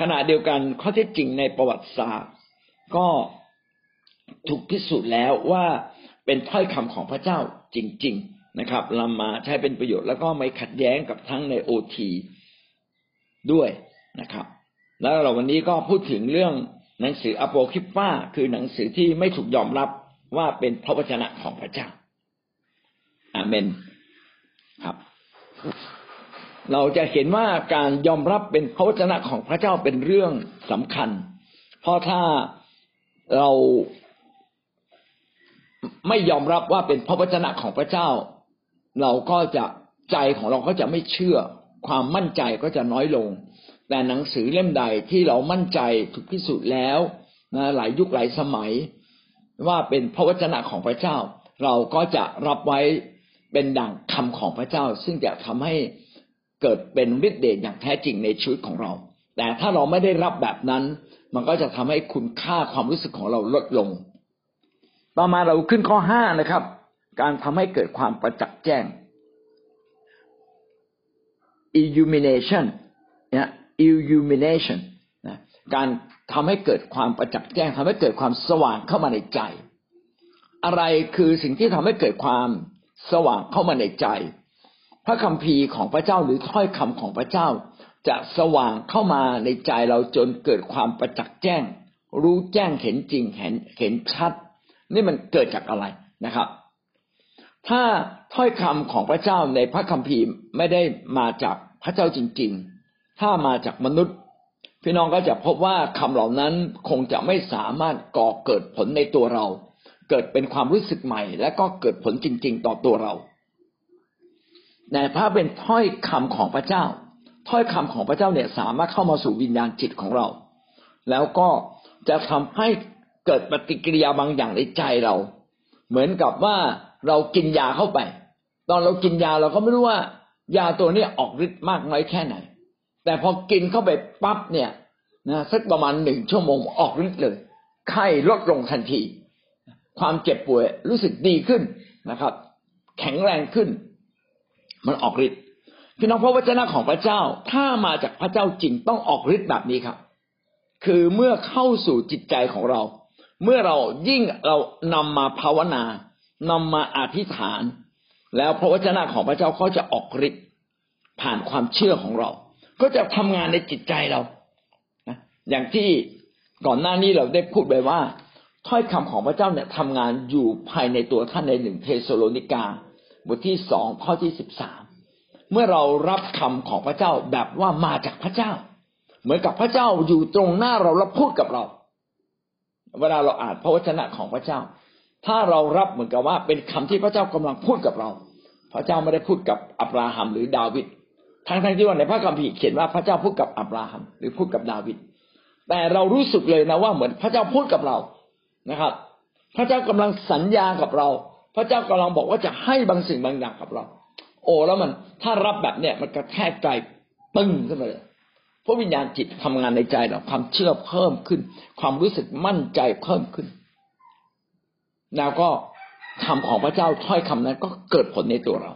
ขณะเดียวกันข้อเท็จจริงในประวัติศาสตร์ก็ถูกพิสูจน์แล้วว่าเป็นถ้อยคำของพระเจ้าจริง ๆนะครับนำมาใช้เป็นประโยชน์แล้วก็ไม่ขัดแย้งกับทั้งในโอทีด้วยนะครับ แล้วเราวันนี้ก็พูดถึงเรื่อง หนังสืออโปคริปาคือหนังสือที่ไม่ถูกยอมรับว่าเป็นพระวจนะของพระเจ้า อาเมนครับ เราจะเห็นว่าการยอมรับเป็นพระวจนะของพระเจ้าเป็นเรื่องสำคัญ เพราะถ้าเราไม่ยอมรับว่าเป็นพระวจนะของพระเจ้า เราก็จะใจของเราก็จะไม่เชื่อ ความมั่นใจก็จะน้อยลง แต่หนังสือเล่มใดที่เรามั่นใจถูกพิสูจน์แล้วนะหลายยุคหลายสมัย ว่าเป็นพระวจนะของพระเจ้า เราก็จะรับไว้เป็นดั่งคำของพระเจ้า ซึ่งจะทำให้เกิดเป็นฤทธิ์เดชอย่างแท้จริงในชีวิตของเรา แต่ถ้าเราไม่ได้รับแบบนั้น มันก็จะทำให้คุณค่าความรู้สึกของเราลดลง ต่อมาเราขึ้นข้อห้านะครับ การทำให้เกิดความประจักษ์แจ้ง illumination นะ illumination นะการทำให้เกิดความประจักษ์แจ้งทำให้เกิดความสว่างเข้ามาในใจ อะไรคือสิ่งที่ทำให้เกิดความสว่างเข้ามาในใจ พระคัมภีร์ของพระเจ้าหรือถ้อยคำของพระเจ้า จะสว่างเข้ามาในใจเราจนเกิดความประจักษ์แจ้ง รู้แจ้งเห็นจริงเห็นเห็นชัด นี่มันเกิดจากอะไรนะครับ ถ้าถ้อยคำของพระเจ้าในพระคัมภีร์ไม่ได้มาจากพระเจ้าจริง ๆ ถ้ามาจากมนุษย์ พี่น้องก็จะพบว่าคำเหล่านั้นคงจะไม่สามารถก่อเกิดผลในตัวเรา เกิดเป็นความรู้สึกใหม่ และก็เกิดผลจริง ๆ ต่อตัวเราแต่ถ้าเป็นถ้อยคำของพระเจ้า ถ้อยคำของพระเจ้าเนี่ยสามารถเข้ามาสู่วิญญาณจิตของเรา แล้วก็จะทำให้เกิดปฏิกิริยาบางอย่างในใจเรา เหมือนกับว่าเรากินยาเข้าไป ตอนเรากินยาเราก็ไม่รู้ว่ายาตัวนี้ออกฤทธิ์มากน้อยแค่ไหน แต่พอกินเข้าไปปั๊บเนี่ยนะสักประมาณหนึ่งชั่วโมงออกฤทธิ์เลย ไข้ลดลงทันที ความเจ็บป่วยรู้สึกดีขึ้นนะครับ แข็งแรงขึ้น มันออกฤทธิ์พี่น้องพระวจนะของพระเจ้า ถ้ามาจากพระเจ้าจริงต้องออกฤทธิ์แบบนี้ครับ คือเมื่อเข้าสู่จิตใจของเรา เมื่อเรายิ่งเรานำมาภาวนานำมาอธิษฐาน แล้วพระวจนะของพระเจ้าก็จะออกฤทธิ์ผ่านความเชื่อของเรา ก็จะทำงานในจิตใจเรานะอย่างที่ก่อนหน้านี้เราได้พูดไปว่าถ้อยคำของพระเจ้าเนี่ยทำงานอยู่ภายในตัวท่านในหนึ่งเทสโลนิกาบทที่สองข้อที่สิบสามเมื่อเรารับคำของพระเจ้าแบบว่ามาจากพระเจ้า เหมือนกับพระเจ้าอยู่ตรงหน้าเราแล้วพูดกับเรา เวลาเราอ่านพระวจนะของพระเจ้า ถ้าเรารับเหมือนกับว่าเป็นคำที่พระเจ้ากำลังพูดกับเรา พระเจ้าไม่ได้พูดกับอับราฮัมหรือดาวิด ทั้งทั้งที่ว่าในพระคัมภีร์เขียนว่าพระเจ้าพูดกับอับราฮัมหรือพูดกับดาวิดแต่เรารู้สึกเลยนะว่าเหมือนพระเจ้าพูดกับเรานะครับ พระเจ้ากำลังสัญญากับเรา พระเจ้ากำลังบอกว่าจะให้บางสิ่งบางอย่างกับเรา โอ้แล้วมันถ้ารับแบบเนี้ยมันกระแทกใจปึ้งขึ้นมาเลยพระวิญญาณจิตทำงานในใจเราความเชื่อเพิ่มขึ้น ความรู้สึกมั่นใจเพิ่มขึ้น แล้วก็คำของพระเจ้าถ้อยคำนั้นก็เกิดผลในตัวเรา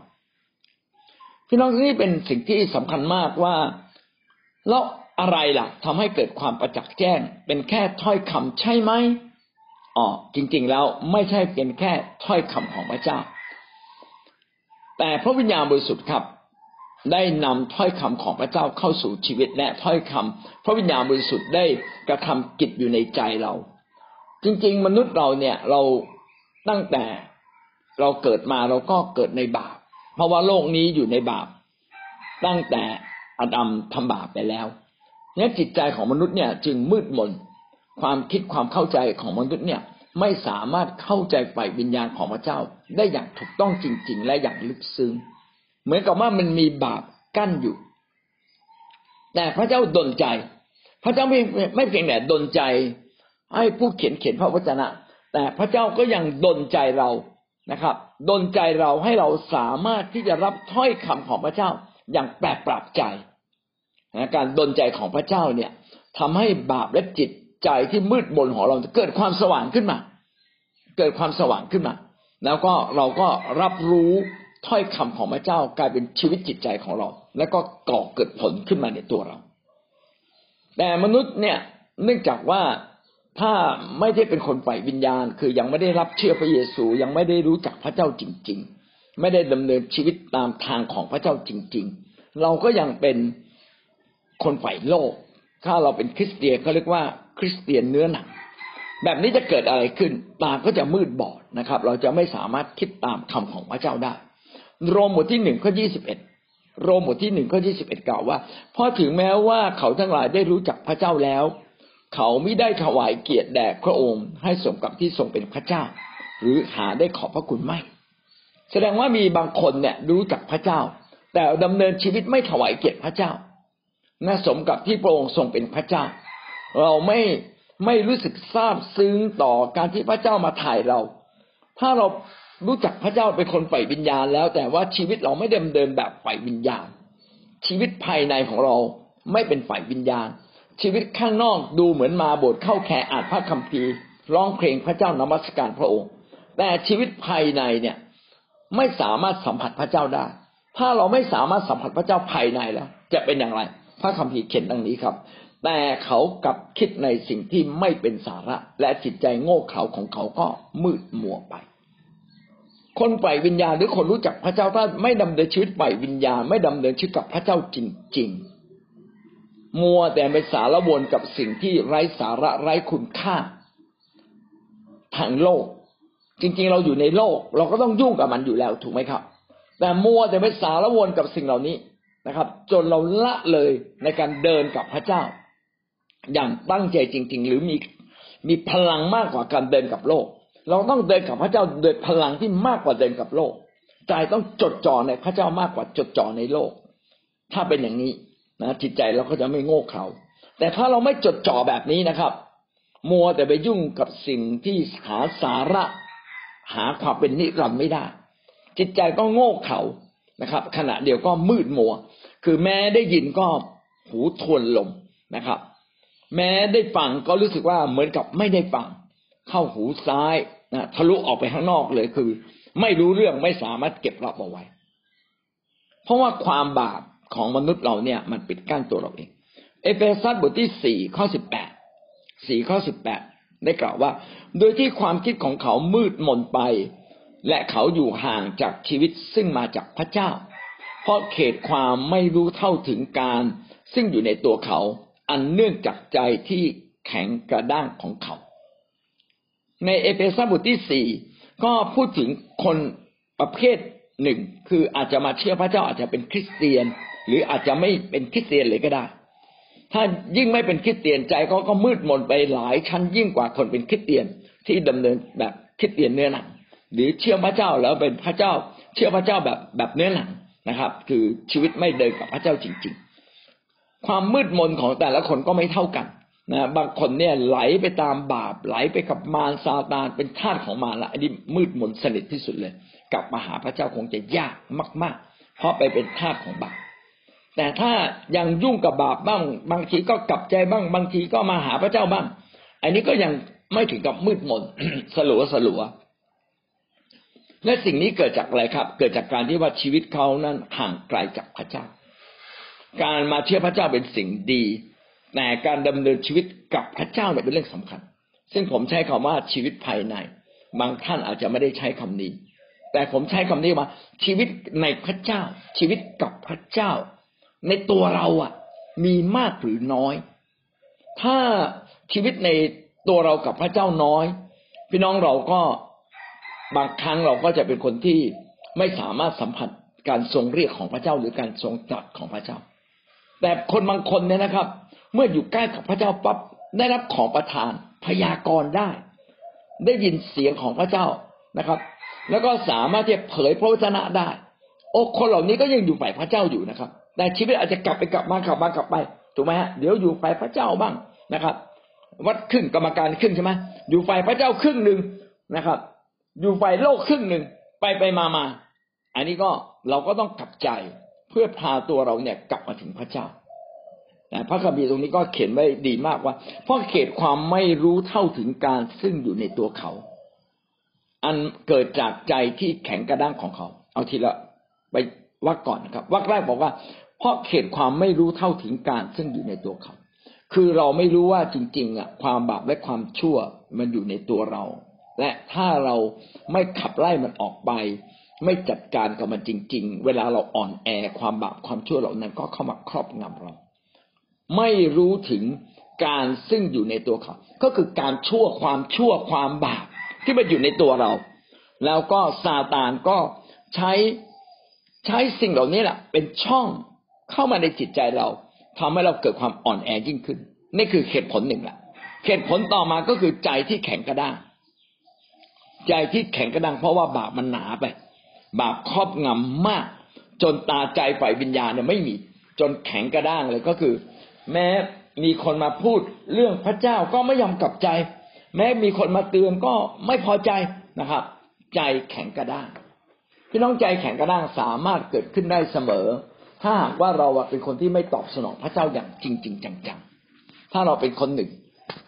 พี่น้องนี่เป็นสิ่งที่สำคัญมากว่าแล้วอะไรล่ะทำให้เกิดความประจักษ์แจ้ง เป็นแค่ถ้อยคำใช่ไหมอ๋อจริง ๆ แล้วไม่ใช่เป็นแค่ถ้อยคำของพระเจ้า แต่พระวิญญาณบริสุทธิ์ครับ ได้นำถ้อยคำของพระเจ้าเข้าสู่ชีวิตและถ้อยคำพระวิญญาณบริสุทธิ์ได้กระทำกิจอยู่ในใจเรา จริง ๆ มนุษย์เราเนี่ยเราตั้งแต่เราเกิดมาเราก็เกิดในบาป เพราะว่าโลกนี้อยู่ในบาป ตั้งแต่อดัมทำบาปไปแล้วเนี่ยจิตใจของมนุษย์เนี่ยจึงมืดมน ความคิดความเข้าใจของมนุษย์เนี่ยไม่สามารถเข้าใจฝ่ายวิญญาณของพระเจ้า ได้อย่างถูกต้องจริง ๆ และอย่างลึกซึ้งเหมือนกับว่ามันมีบาปกั้นอยู่ แต่พระเจ้าดลใจ พระเจ้าไม่ไม่เพียงแต่ดลใจ ให้ผู้เขียนเขียนพระวจนะ แต่พระเจ้าก็ยังดลใจเรา นะครับดลใจเราให้เราสามารถที่จะรับถ้อยคำของพระเจ้าอย่างแปลกปรับใจการดลใจของพระเจ้าเนี่ยทำให้บาปและจิตใจที่มืดมนของเราเกิดความสว่างขึ้นมา เกิดความสว่างขึ้นมา แล้วก็เราก็รับรู้ถ้อยคำของพระเจ้ากลายเป็นชีวิตจิตใจของเรา แล้วก็ก่อเกิดผลขึ้นมาในตัวเรา แต่มนุษย์เนี่ยเนื่องจากว่า ถ้าไม่ได้เป็นคนฝ่ายวิญญาณ คือยังไม่ได้รับเชื่อพระเยซูยังไม่ได้รู้จักพระเจ้าจริง ๆ ไม่ได้ดำเนินชีวิตตามทางของพระเจ้าจริง ๆ เราก็ยังเป็นคนฝ่ายโลก ถ้าเราเป็นคริสเตียนเขาเรียกว่าคริสเตียนเนื้อหนังแบบนี้จะเกิดอะไรขึ้น ตาก็จะมืดบอดนะครับ เราจะไม่สามารถคิดตามคำของพระเจ้าได้ โรมบทที่หนึ่งข้อยี่สิบเอ็ดโรมบทที่หนึ่งข้อยี่สิบเอ็ดกล่าวว่าเพราะถึงแม้ว่าเขาทั้งหลายได้รู้จักพระเจ้าแล้ว เขาไม่ได้ถวายเกียรติแด่พระองค์ให้สมกับที่ทรงเป็นพระเจ้า หรือหาได้ขอบพระคุณไม่ แสดงว่ามีบางคนเนี่ยรู้จักพระเจ้า แต่ดำเนินชีวิตไม่ถวายเกียรติพระเจ้าน่าสมกับที่พระองค์ทรงเป็นพระเจ้า เราไม่ไม่รู้สึกซาบซึ้งต่อการที่พระเจ้ามาถ่ายเรา ถ้าเรารู้จักพระเจ้าเป็นคนฝ่ายวิญญาณแล้ว แต่ว่าชีวิตเราไม่เดิมเดินแบบฝ่ายวิญญาณ ชีวิตภายในของเราไม่เป็นฝ่ายวิญญาณ ชีวิตข้างนอกดูเหมือนมาโบสถ์เข้าแค่อ่านพระคัมภีร์ร้องเพลงพระเจ้านมัสการพระองค์ แต่ชีวิตภายในเนี่ยไม่สามารถสัมผัสพระเจ้าได้ ถ้าเราไม่สามารถสัมผัสพระเจ้าภายในแล้ว จะเป็นอย่างไร พระคัมภีร์เขียนดังนี้ครับ แต่เขากลับคิดในสิ่งที่ไม่เป็นสาระ และจิตใจโง่เขลาของเขาก็มืดมัวไป คนฝ่ายวิญญาณหรือคนรู้จักพระเจ้าถ้าไม่ดำเนินชีวิตฝ่ายวิญญาณไม่ดำเนินชีวิตกับพระเจ้าจริง ๆ มัวแต่ไปสารวนกับสิ่งที่ไร้สาระไร้คุณค่าทางโลก จริง ๆ เราอยู่ในโลก เราก็ต้องยุ่งกับมันอยู่แล้วถูกไหมครับ แต่มัวแต่ไปสารวนกับสิ่งเหล่านี้นะครับ จนเราละเลยในการเดินกับพระเจ้า อย่างตั้งใจจริง ๆ หรือมีมีพลังมากกว่าการเดินกับโลก เราต้องเดินกับพระเจ้าโดยพลังที่มากกว่าเดินกับโลกใจต้องจดจ่อในพระเจ้ามากกว่าจดจ่อในโลก ถ้าเป็นอย่างนี้ นะจิตใจเราก็จะไม่โง่เขลาแต่ถ้าเราไม่จดจ่อแบบนี้นะครับ มัวแต่ไปยุ่งกับสิ่งที่หาสาระ หาความเป็นนิรันดร์ไม่ได้ จิตใจก็โง่เขลานะครับ ขณะเดียวก็มืดมัว คือแม้ได้ยินก็หูทวนลมนะครับ แม้ได้ฟังก็รู้สึกว่าเหมือนกับไม่ได้ฟัง เข้าหูซ้ายนะทะลุออกไปข้างนอกเลยคือ ไม่รู้เรื่องไม่สามารถเก็บรับเอาไว้ เพราะว่าความบาป ของมนุษย์เราเนี่ย มันปิดกั้นตัวเราเอง เอเฟซัสบทที่สี่ข้อสิบแปดสี่ข้อสิบแปดได้กล่าวว่า โดยที่ความคิดของเขามืดมนไป และเขาอยู่ห่างจากชีวิตซึ่งมาจากพระเจ้า เพราะเขตความไม่รู้เท่าถึงการ ซึ่งอยู่ในตัวเขา อันเนื่องจากใจที่แข็งกระด้างของเขา ในเอเฟซัสบทที่สี่ก็พูดถึงคนประเภทหนึ่งคืออาจจะมาเชื่อพระเจ้าอาจจะเป็นคริสเตียน หรืออาจจะไม่เป็นคริสเตียนเลยก็ได้ ถ้ายิ่งไม่เป็นคริสเตียนใจเขาก็มืดมนไปหลายชั้นยิ่งกว่าคนเป็นคริสเตียนที่ดำเนินแบบคริสเตียนเนื้อหนังหรือเชื่อพระเจ้าแล้วเป็นพระเจ้า เชื่อพระเจ้าแบบแบบเนื้อหนังนะครับ คือชีวิตไม่เดินกับพระเจ้าจริง ๆ ความมืดมนของแต่ละคนก็ไม่เท่ากันนะบางคนเนี่ยไหลไปตามบาป ไหลไปกับมารซาตานเป็นทาสของมารละอันนี้มืดมนสนิทที่สุดเลย กลับมาหาพระเจ้าคงจะยากมาก ๆ เพราะไปเป็นทาสของบาป แต่ถ้ายังยุ่งกับบาปบ้าง บางทีก็กลับใจบ้าง บางทีก็มาหาพระเจ้าบ้าง อันนี้ก็ยังไม่ถึงกับมืดมนสลัวสลัวและสิ่งนี้เกิดจากอะไรครับ เกิดจากการที่ว่าชีวิตเขานั้นห่างไกลจากพระเจ้า การมาเชื่อพระเจ้าเป็นสิ่งดี แต่การดำเนินชีวิตกับพระเจ้าเนี่ยเป็นเรื่องสำคัญ ซึ่งผมใช้คำว่าชีวิตภายใน บางท่านอาจจะไม่ได้ใช้คำนี้ แต่ผมใช้คำนี้ว่าชีวิตในพระเจ้า ชีวิตกับพระเจ้า ในตัวเราอะ มีมากหรือน้อย ถ้าชีวิตในตัวเรากับพระเจ้าน้อย พี่น้องเราก็บางครั้งเราก็จะเป็นคนที่ไม่สามารถสัมผัสการทรงเรียกของพระเจ้าหรือการทรงตรัสของพระเจ้า แต่คนบางคนเนี่ยนะครับ เมื่ออยู่ใกล้กับพระเจ้าปั๊บได้รับของประทานพยากรณ์ได้ ได้ยินเสียงของพระเจ้านะครับ แล้วก็สามารถที่จะเผยพระวจนะได้ โอ้คนเหล่านี้ก็ยังอยู่ฝ่ายพระเจ้าอยู่นะครับ แต่ชีวิตอาจจะกลับไปกลับมากลับมากลับไปถูกไหมฮะเดี๋ยวอยู่ฝ่ายพระเจ้าบ้างนะครับ วัดครึ่งกรรมการครึ่งใช่ไหมอยู่ฝ่ายพระเจ้าครึ่งหนึ่งนะครับ อยู่ฝ่ายโลกครึ่งหนึ่งไปไปมามาอันนี้ก็เราก็ต้องกลับใจเพื่อพาตัวเราเนี่ยกลับมาถึงพระเจ้าพระคัมภีร์ตรงนี้ก็เขียนไว้ดีมากว่า เพราะเขตความไม่รู้เท่าถึงการซึ่งอยู่ในตัวเขา อันเกิดจากใจที่แข็งกระด้างของเขา เอาทีละไป วักก่อนนะครับวักแรกบอกว่า เพราะเขตความไม่รู้เท่าถึงการซึ่งอยู่ในตัวเขา คือเราไม่รู้ว่าจริงๆอะความบาปและความชั่วมันอยู่ในตัวเรา และถ้าเราไม่ขับไล่มันออกไป ไม่จัดการกับมันจริง ๆ เวลาเราอ่อนแอความบาปความชั่วเหล่านั้นก็เข้ามาครอบงำเรา ไม่รู้ถึงการซึ่งอยู่ในตัวเขา ก็คือการชั่วความชั่วความบาปที่มันอยู่ในตัวเรา แล้วก็ซาตานก็ใช้ ใช้สิ่งเหล่านี้แหละเป็นช่องเข้ามาในจิตใจเราทำให้เราเกิดความอ่อนแอยิ่งขึ้น นี่คือเหตุผลหนึ่งแหละเหตุผลต่อมาก็คือใจที่แข็งกระด้างใจที่แข็งกระด้างเพราะว่าบาปมันหนาไป บาปครอบงำมาก จนตาใจฝ่ายวิญญาณเนี่ยไม่มี จนแข็งกระด้างเลยก็คือ แม้มีคนมาพูดเรื่องพระเจ้าก็ไม่ยอมกลับใจ แม้มีคนมาเตือนก็ไม่พอใจนะครับ ใจแข็งกระด้าง พี่น้องใจแข็งกระด้างสามารถเกิดขึ้นได้เสมอ ถ้าหากว่าเราเป็นคนที่ไม่ตอบสนองพระเจ้าอย่างจริงจริงจังๆ ถ้าเราเป็นคนหนึ่ง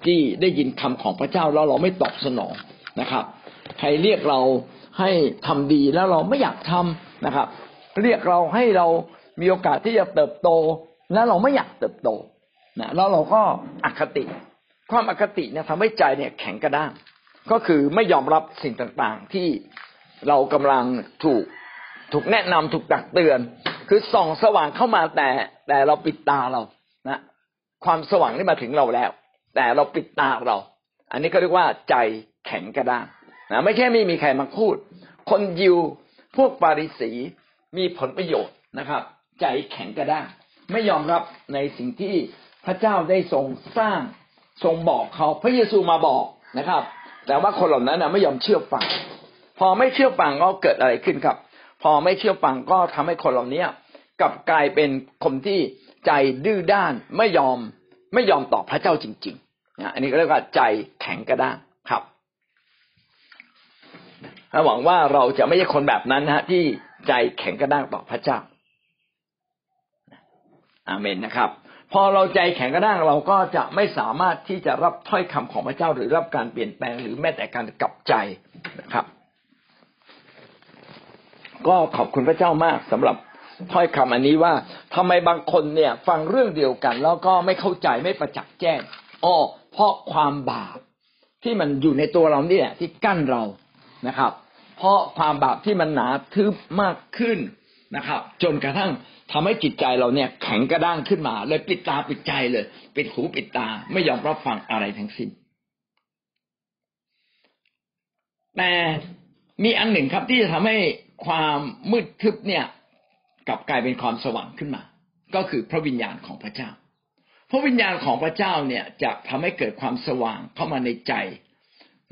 ที่ได้ยินคำของพระเจ้าแล้วเราไม่ตอบสนองนะครับ ใครเรียกเราให้ทำดีแล้วเราไม่อยากทำนะครับ เรียกเราให้เรามีโอกาสที่จะเติบโต แล้วเราไม่อยากเติบโตนะแล้วเราก็อคติ ความอคติเนี่ยทำให้ใจเนี่ยแข็งกระด้างก็คือไม่ยอมรับสิ่งต่างๆที่ เรากำลังถูกถูกแนะนำถูกตักเตือน คือส่องสว่างเข้ามาแต่แต่เราปิดตาเรานะความสว่างนี่มาถึงเราแล้ว แต่เราปิดตาเรา อันนี้ก็เรียกว่าใจแข็งกระด้างนะไม่ใช่ไม่มีใครมาพูด คนยิวพวกปาริสีมีผลประโยชน์นะครับ ใจแข็งกระด้างไม่ยอมรับในสิ่งที่พระเจ้าได้ทรงสร้างทรงบอกเขาพระเยซูมาบอกนะครับ แต่ว่าคนเหล่านั้นนะไม่ยอมเชื่อฟัง พอไม่เชื่อฟังก็เกิดอะไรขึ้นครับ พอไม่เชื่อฟังก็ทำให้คนเหล่านี้กลับกลายเป็นคนที่ใจดื้อด้านไม่ยอมไม่ยอมตอบพระเจ้าจริงๆนะอันนี้ก็เรียกว่าใจแข็งกระด้างครับหวังว่าเราจะไม่ใช่คนแบบนั้นนะที่ใจแข็งกระด้างต่อพระเจ้าอาเมนนะครับ พอเราใจแข็งกระด้างเราก็จะไม่สามารถที่จะรับถ้อยคำของพระเจ้าหรือรับการเปลี่ยนแปลงหรือแม้แต่การกลับใจนะครับ ก็ขอบคุณพระเจ้ามากสำหรับถ้อยคำอันนี้ว่าทำไมบางคนเนี่ย ฟังเรื่องเดียวกัน แล้วก็ไม่เข้าใจไม่ประจักษ์แจ้งอ๋อเพราะความบาปที่มันอยู่ในตัวเราเนี่ยที่กั้นเรานะครับ เพราะความบาปที่มันหนาทึบมากขึ้นนะครับ จนกระทั่งทำให้จิตใจเราเนี่ย แข็งกระด้างขึ้นมา เลยปิดตาปิดใจเลย ปิดหูปิดตาไม่ยอมรับฟังอะไรทั้งสิ้นแต่มีอันหนึ่งครับที่จะทำให้ความมืดทึบเนี่ยกลับกลายเป็นความสว่างขึ้นมา ก็คือพระวิญญาณของพระเจ้า พระวิญญาณของพระเจ้าเนี่ยจะทำให้เกิดความสว่างเข้ามาในใจ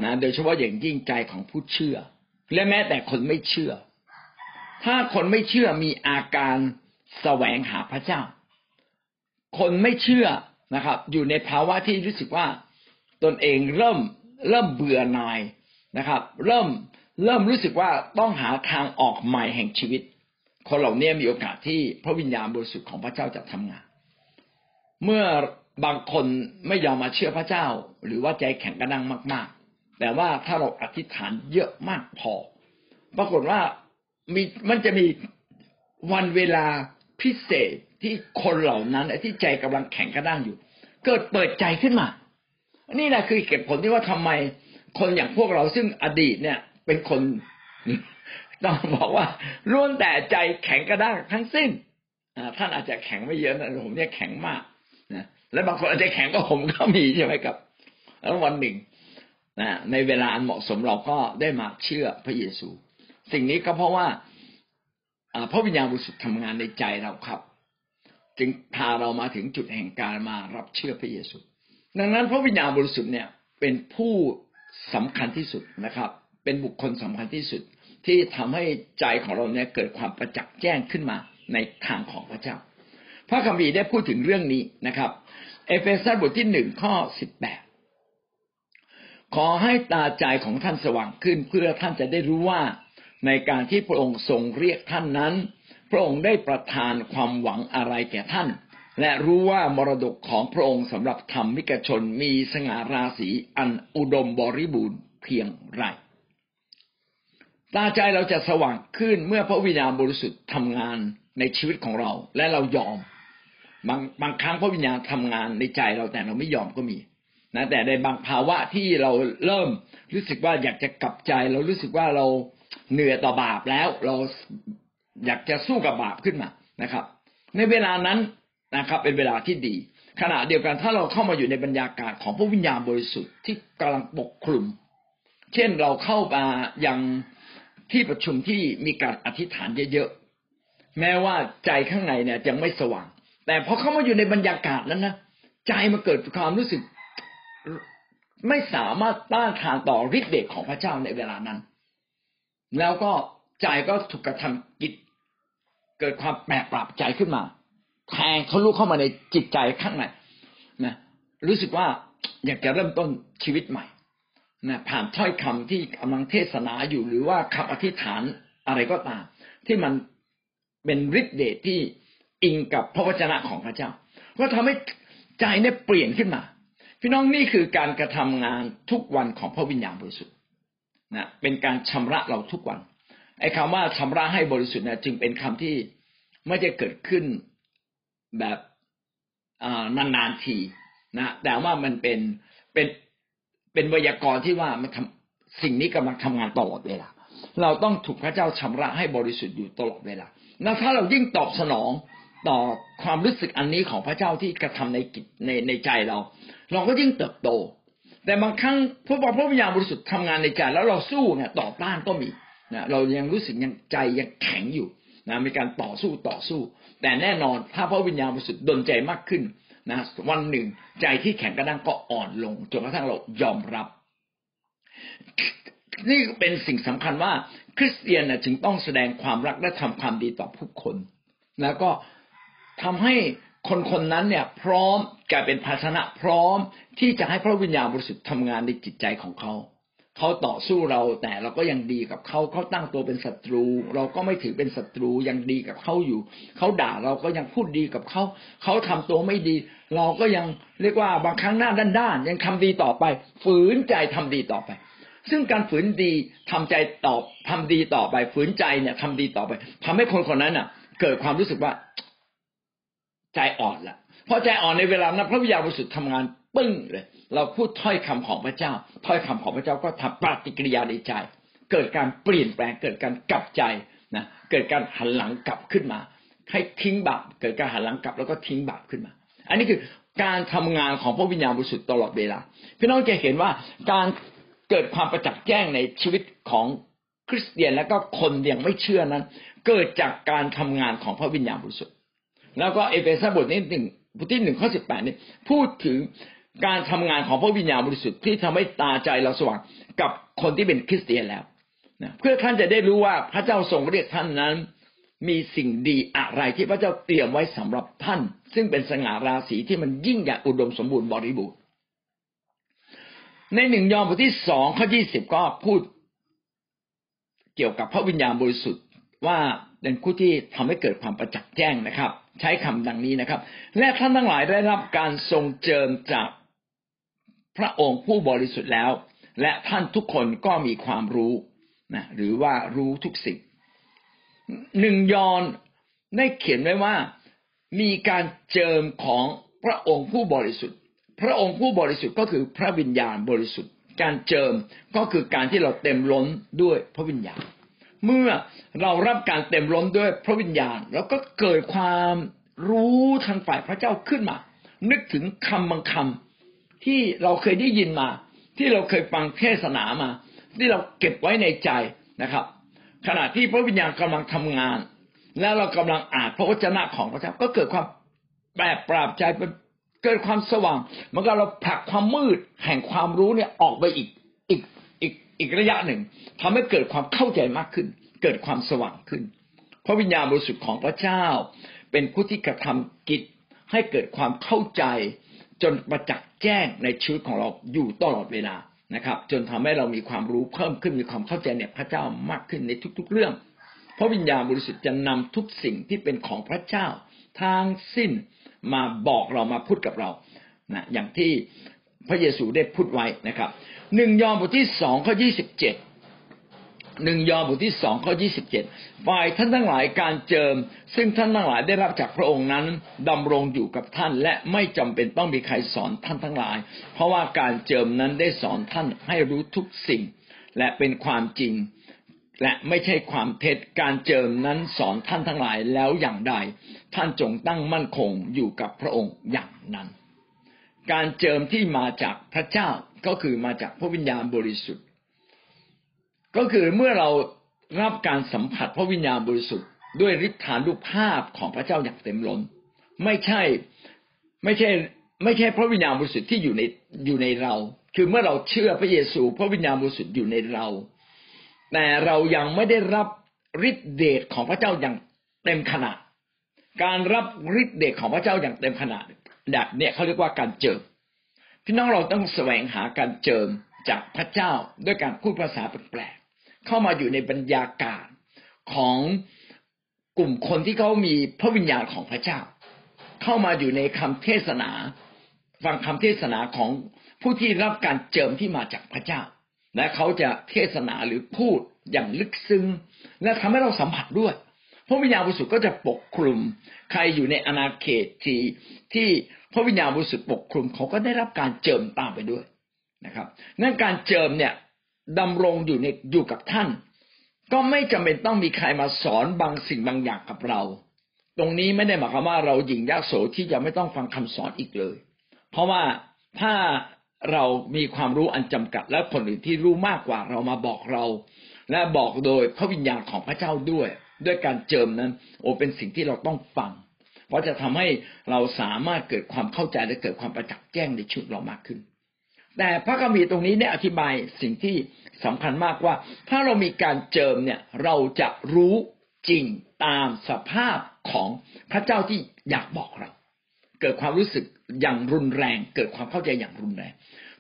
นะโดยเฉพาะอย่างยิ่งใจของผู้เชื่อ และแม้แต่คนไม่เชื่อ ถ้าคนไม่เชื่อมีอาการแสวงหาพระเจ้า คนไม่เชื่อนะครับ อยู่ในภาวะที่รู้สึกว่าตนเองเริ่มเริ่มเบื่อหน่ายนะครับ เริ่ม เริ่มรู้สึกว่าต้องหาทางออกใหม่แห่งชีวิต คนเหล่านี้มีโอกาสที่พระวิญญาณบริสุทธิ์ของพระเจ้าจะทำงาน เมื่อบางคนไม่ยอมมาเชื่อพระเจ้า หรือว่าใจแข็งกระด้างมาก ๆ แต่ว่าถ้าเราอธิษฐานเยอะมากพอ ปรากฏว่ามีมันจะมีวันเวลาพิเศษที่คนเหล่านั้นที่ใจกำลังแข็งกระด้างอยู่ เกิดเปิดใจขึ้นมา นี่แหละคือเหตุผลที่ว่าทำไมคนอย่างพวกเราซึ่งอดีตเนี่ย เป็นคนต้องบอกว่าล้วนแต่ใจแข็งกระด้างทั้งสิ้นท่านอาจจะแข็งไม่เยอะนะผมเนี่ยแข็งมากนะและบางคนอาจจะแข็งก็ผมก็มีใช่ไหมครับ แล้ววันหนึ่งนะในเวลาอันเหมาะสมเราก็ได้มาเชื่อพระเยซู สิ่งนี้ก็เพราะว่าพระวิญญาณบริสุทธิ์ทำงานในใจเราครับ จึงพาเรามาถึงจุดแห่งการมารับเชื่อพระเยซู ดังนั้นพระวิญญาณบริสุทธิ์เนี่ยเป็นผู้สำคัญที่สุดนะครับ เป็นบุคคลสำคัญที่สุด ที่ทำให้ใจของเราเนี่ยเกิดความประจักษ์แจ้งขึ้นมาในทางของพระเจ้า พระคัมภีร์ได้พูดถึงเรื่องนี้นะครับ เอเฟซัสบทที่หนึ่งข้อสิบแปดขอให้ตาใจของท่านสว่างขึ้นเพื่อท่านจะได้รู้ว่าในการที่พระองค์ทรงเรียกท่านนั้น พระองค์ได้ประทานความหวังอะไรแก่ท่าน และรู้ว่ามรดกของพระองค์สำหรับธรรมิกชนมีสง่าราศีอันอุดมบริบูรณ์เพียงไร ตาใจเราจะสว่างขึ้นเมื่อพระวิญญาณบริสุทธิ์ทำงานในชีวิตของเรา และเรายอม บางบางครั้งพระวิญญาณทำงานในใจเราแต่เราไม่ยอมก็มีนะแต่ในบางภาวะที่เราเริ่มรู้สึกว่าอยากจะกลับใจ เรารู้สึกว่าเราเหนื่อยต่อบาปแล้ว เราอยากจะสู้กับบาปขึ้นมานะครับ ในเวลานั้นนะครับ เป็นเวลาที่ดี ขณะเดียวกันถ้าเราเข้ามาอยู่ในบรรยากาศของพระวิญญาณบริสุทธิ์ที่กำลังปกคลุม เช่นเราเข้ามายัง ที่ประชุมที่มีการอธิษฐานเยอะๆแม้ว่าใจข้างในเนี่ยยังไม่สว่าง แต่พอเข้ามาอยู่ในบรรยากาศนั้นนะใจมันเกิดความรู้สึกไม่สามารถต้านทานต่อฤทธิ์เดชของพระเจ้าในเวลานั้น แล้วก็ใจก็ถูกกระทำกิจ เกิดความแปรปรับใจขึ้นมาแทงทะลุเข้ามาในจิตใจข้างในนะรู้สึกว่าอยากจะเริ่มต้นชีวิตใหม่ นะผ่านถ้อยคำที่กำลังเทศนาอยู่หรือว่าคำอธิษฐานอะไรก็ตาม ที่มันเป็นฤทธิ์เดชที่อิงกับพระวจนะของพระเจ้า ก็ทำให้ใจเนี่ยเปลี่ยนขึ้นมา พี่น้องนี่คือการกระทำงานทุกวันของพระวิญญาณบริสุทธิ์นะเป็นการชำระเราทุกวันไอ้คาว่าชำระให้บริสุทธิ์นะจึงเป็นคำที่ไม่ได้เกิดขึ้นแบบนานๆทีนะแต่ว่ามันเป็นเป็น เป็นวยากรณ์ที่ว่ามันทำสิ่งนี้กำลังทำงานตลอดเวลาเราต้องถูกพระเจ้าชำระให้บริสุทธิ์อยู่ตลอดเวลาแล้วถ้าเรายิ่งตอบสนองต่อความรู้สึกอันนี้ของพระเจ้าที่กระทำในกิจในในใจเรา เราก็ยิ่งเติบโต แต่บางครั้งพระพระวิญญาณบริสุทธิ์ทำงานในใจแล้วเราสู้เนี่ยต่อต้านก็มีนะเรายังรู้สึกยังใจยังแข็งอยู่นะมีการต่อสู้ต่อสู้ แต่แน่นอนถ้าพระวิญญาณบริสุทธิ์ดลใจมากขึ้น นะวันหนึ่งใจที่แข็งกระด้างก็อ่อนลงจนกระทั่งเรายอมรับ นี่เป็นสิ่งสำคัญว่า คริสเตียนจึงต้องแสดงความรักและทำความดีต่อผู้คน แล้วก็ทำให้คนคนนั้นเนี่ย พร้อมกลายเป็นภาชนะพร้อมที่จะให้พระวิญญาณบริสุทธิ์ทำงานในจิตใจของเขา เขาต่อสู้เราแต่เราก็ยังดีกับเขาเขาตั้งตัวเป็นศัตรู เราก็ไม่ถือเป็นศัตรูยังดีกับเขาอยู่เขาด่าเราก็ยังพูดดีกับเขาเขาทำตัวไม่ดี เราก็ยังเรียกว่าบางครั้งหน้าด้านๆยังทำดีต่อไป ฝืนใจทำดีต่อไป ซึ่งการฝืนดีทำใจตอบทำดีต่อไป ฝืนใจเนี่ยทำดีต่อไปทำให้คนคนนั้นอะ เกิดความรู้สึกว่า ใจอ่อนละ พอใจอ่อนในเวลานั้นพระวิญญาณบริสุทธิ์ทำงานปึ้งเลย เราพูดถ้อยคำของพระเจ้า ถ้อยคำของพระเจ้าก็ทำปฏิกิริยาในใจ เกิดการเปลี่ยนแปลง เกิดการกลับใจนะเกิดการหันหลังกลับขึ้นมาให้ทิ้งบาปเกิดการหันหลังกลับแล้วก็ทิ้งบาปขึ้นมา อันนี้คือการทำงานของพระวิญญาณบริสุทธิ์ตลอดเวลาพี่น้องจะเห็นว่าการเกิดความประจักษ์แจ้งในชีวิตของคริสเตียนและก็คนยังไม่เชื่อนั้น เกิดจากการทำงานของพระวิญญาณบริสุทธิ์แล้วก็เอเฟซัสบทนี้หนึ่ง บทที่หนึ่งข้อสิบแปดนี่พูดถึงการทำงานของพระวิญญาณบริสุทธิ์ที่ทำให้ตาใจเราสว่างกับคนที่เป็นคริสเตียนแล้วนะเพื่อท่านจะได้รู้ว่าพระเจ้าทรงเรียกท่านนั้น มีสิ่งดีอะไรที่พระเจ้าเตรียมไว้สำหรับท่าน ซึ่งเป็นสง่าราศีที่มันยิ่งใหญ่อุดมสมบูรณ์บริบูรณ์ในหนึ่งยอห์นบทที่สองข้อยี่สิบก็พูดเกี่ยวกับพระวิญญาณบริสุทธิ์ว่าเป็นผู้ที่ทำให้เกิดความประจักษ์แจ้งนะครับ ใช้คำดังนี้นะครับ และท่านทั้งหลายได้รับการทรงเจิมจากพระองค์ผู้บริสุทธิ์แล้ว และท่านทุกคนก็มีความรู้นะหรือว่ารู้ทุกสิ่งหนึ่งยอนได้เขียนไว้ว่ามีการเจิมของพระองค์ผู้บริสุทธิ์ พระองค์ผู้บริสุทธิ์ก็คือพระวิญญาณบริสุทธิ์ การเจิมก็คือการที่เราเต็มล้นด้วยพระวิญญาณ เมื่อเรารับการเต็มล้นด้วยพระวิญญาณ แล้วก็เกิดความรู้ทางฝ่ายพระเจ้าขึ้นมา นึกถึงคำบางคำที่เราเคยได้ยินมา ที่เราเคยฟังเทศนามา ที่เราเก็บไว้ในใจนะครับ ขณะที่พระวิญญาณกำลังทำงาน แล้วเรากำลังอ่านพระวจนะของพระเจ้าก็เกิดความแปรปราบใจเกิดความสว่างมันก็เราผลักความมืดแห่งความรู้เนี่ยออกไปอีก อีกระยะหนึ่งทำให้เกิดความเข้าใจมากขึ้น เกิดความสว่างขึ้น พระวิญญาณบริสุทธิ์ของพระเจ้า เป็นผู้ที่กระทำกิจให้เกิดความเข้าใจจนประจักษ์แจ้งในชีวิตของเราอยู่ตลอดเวลานะครับ จนทำให้เรามีความรู้เพิ่มขึ้นมีความเข้าใจในพระเจ้ามากขึ้นในทุก ๆ เรื่อง พระวิญญาณบริสุทธิ์จะนำทุกสิ่งที่เป็นของพระเจ้าทางสิ้นมาบอกเรามาพูดกับเรานะอย่างที่พระเยซูได้พูดไว้นะครับ หนึ่งยอห์นบทที่สองข้อยี่สิบเจ็ดหนึ่งยอห์นบทที่สองข้อยี่สิบเจ็ดฝ่ายท่านทั้งหลายการเจิม ซึ่งท่านทั้งหลายได้รับจากพระองค์นั้นดำรงอยู่กับท่าน และไม่จำเป็นต้องมีใครสอนท่านทั้งหลาย เพราะว่าการเจิมนั้นได้สอนท่านให้รู้ทุกสิ่ง และเป็นความจริง และไม่ใช่ความเท็จการเจิมนั้นสอนท่านทั้งหลายแล้วอย่างใด ท่านจงตั้งมั่นคงอยู่กับพระองค์อย่างนั้น การเจิมที่มาจากพระเจ้าก็คือมาจากพระวิญญาณบริสุทธิ์ ก็คือเมื่อเรารับการสัมผัสพระวิญญาณบริสุทธิ์ ด้วยฤทธานุภาพของพระเจ้าอย่างเต็มล้น ไม่ใช่ไม่ใช่ไม่ใช่พระวิญญาณบริสุทธิ์ที่อยู่ในอยู่ในเรา คือเมื่อเราเชื่อพระเยซู พระวิญญาณบริสุทธิ์อยู่ในเรา แต่เรายังไม่ได้รับฤทธิเดชของพระเจ้าอย่างเต็มขนาดการรับฤทธิเดชของพระเจ้าอย่างเต็มขนาด แบบเนี้ยเขาเรียกว่าการเจิมพี่น้องเราต้องแสวงหาการเจิมจากพระเจ้าด้วยการพูดภาษาแปลกๆเข้ามาอยู่ในบรรยากาศของกลุ่มคนที่เขามีพระวิญญาณของพระเจ้า เข้ามาอยู่ในคำเทศนา ฟังคำเทศนาของผู้ที่รับการเจิมที่มาจากพระเจ้า และเขาจะเทศนาหรือพูดอย่างลึกซึ้งและทำให้เราสัมผัสด้วย ระวิญญาณบริสุทธิ์ก็จะปกคลุม ใครอยู่ในอาณาเขตที่ที่พระวิญญาณบริสุทธิ์ปกคลุมเขาก็ได้รับการเจิมตามไปด้วยนะครับนั่นการเจิมเนี่ยดำรงอยู่ในอยู่กับท่าน ก็ไม่จำเป็นต้องมีใครมาสอนบางสิ่งบางอย่างกับเรา ตรงนี้ไม่ได้หมายความว่าเราหยิ่งยากโสที่จะไม่ต้องฟังคำสอนอีกเลย เพราะว่าถ้าเรามีความรู้อันจำกัด และคนอื่นที่รู้มากกว่าเรามาบอกเรา และบอกโดยพระวิญญาณของพระเจ้าด้วย ด้วยการเจิมนั้น โอเป็นสิ่งที่เราต้องฟัง เพราะจะทำให้เราสามารถเกิดความเข้าใจและเกิดความประจักษ์แจ้งในชีวิตเรามากขึ้น แต่พระคัมภีร์ตรงนี้เนี่ยอธิบายสิ่งที่สำคัญมากว่า ถ้าเรามีการเจิมเนี่ยเราจะรู้จริงตามสภาพของพระเจ้าที่อยากบอกเรา เกิดความรู้สึกอย่างรุนแรง เกิดความเข้าใจอย่างรุนแรง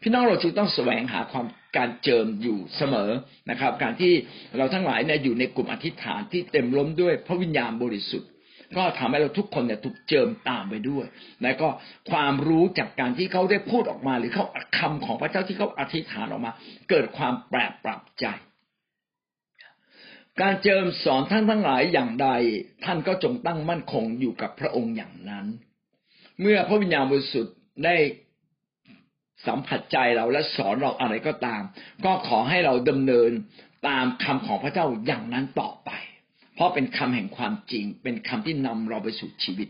พี่น้องเราจึงต้องแสวงหาความการเจิมอยู่เสมอนะครับ การที่เราทั้งหลายเนี่ยอยู่ในกลุ่มอธิษฐานที่เต็มล้นด้วยพระวิญญาณบริสุทธิ์ ก็ทำให้เราทุกคนเนี่ยถูกเจิมตามไปด้วย และก็ความรู้จากการที่เขาได้พูดออกมา หรือเขาคำของพระเจ้าที่เขาอธิษฐานออกมา เกิดความแปรปรับใจ การเจิมสอนท่านทั้งหลายอย่างใด ท่านก็จงตั้งมั่นคงอยู่กับพระองค์อย่างนั้น เมื่อพระวิญญาณบริสุทธิ์ได้ สัมผัสใจเราและสอนเราอะไรก็ตาม ก็ขอให้เราดำเนินตามคำของพระเจ้าอย่างนั้นต่อไป เพราะเป็นคำแห่งความจริง เป็นคำที่นำเราไปสู่ชีวิต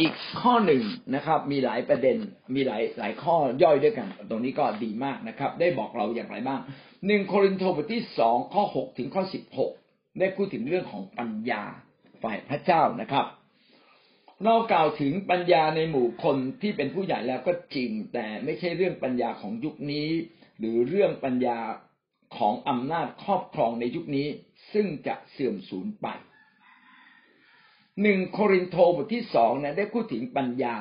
อีกข้อหนึ่งนะครับ มีหลายประเด็น มีหลายหลายข้อย่อยด้วยกัน ตรงนี้ก็ดีมากนะครับ ได้บอกเราอย่างไรบ้างหนึ่งโครินธ์บทที่สองข้อหกถึงข้อสิบหกได้พูดถึงเรื่องของปัญญาฝ่ายพระเจ้านะครับ เรากล่าวถึงปัญญาในหมู่คนที่เป็นผู้ใหญ่แล้วก็จริง แต่ไม่ใช่เรื่องปัญญาของยุคนี้ หรือเรื่องปัญญาของอำนาจครอบครองในยุคนี้ ซึ่งจะเสื่อมสูญไปหนึ่งโครินโตบทที่สองนะได้พูดถึงปัญญา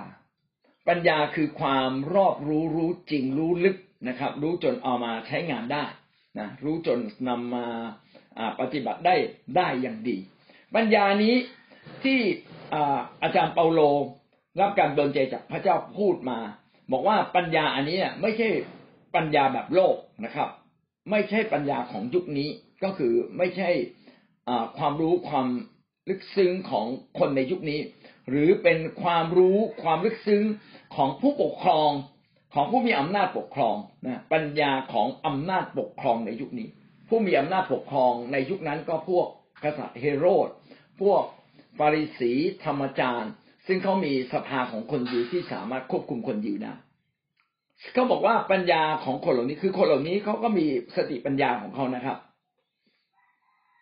ปัญญาคือความรอบรู้รู้จริงรู้ลึกนะครับ รู้จนเอามาใช้งานได้นะรู้จนนำมาปฏิบัติได้ได้อย่างดี ปัญญานี้ที่ อาจารย์เปาโลรับการดลใจจากพระเจ้าพูดมา บอกว่าปัญญาอันนี้ไม่ใช่ปัญญาแบบโลกนะครับ ไม่ใช่ปัญญาของยุคนี้ก็คือไม่ใช่ความรู้ความลึกซึ้งของคนในยุคนี้ หรือเป็นความรู้ความลึกซึ้งของผู้ปกครองของผู้มีอำนาจปกครองนะปัญญาของอำนาจปกครองในยุคนี้ ผู้มีอำนาจปกครองในยุคนั้นก็พวกกษัตริย์เฮโรด พวก ฟาริสีธรรมจารย์ ซึ่งเขามีสภาของคนยิวที่สามารถควบคุมคนยิวได้เขาบอกว่าปัญญาของคนเหล่านี้คือคนเหล่านี้เขาก็มีสติปัญญาของเขานะครับ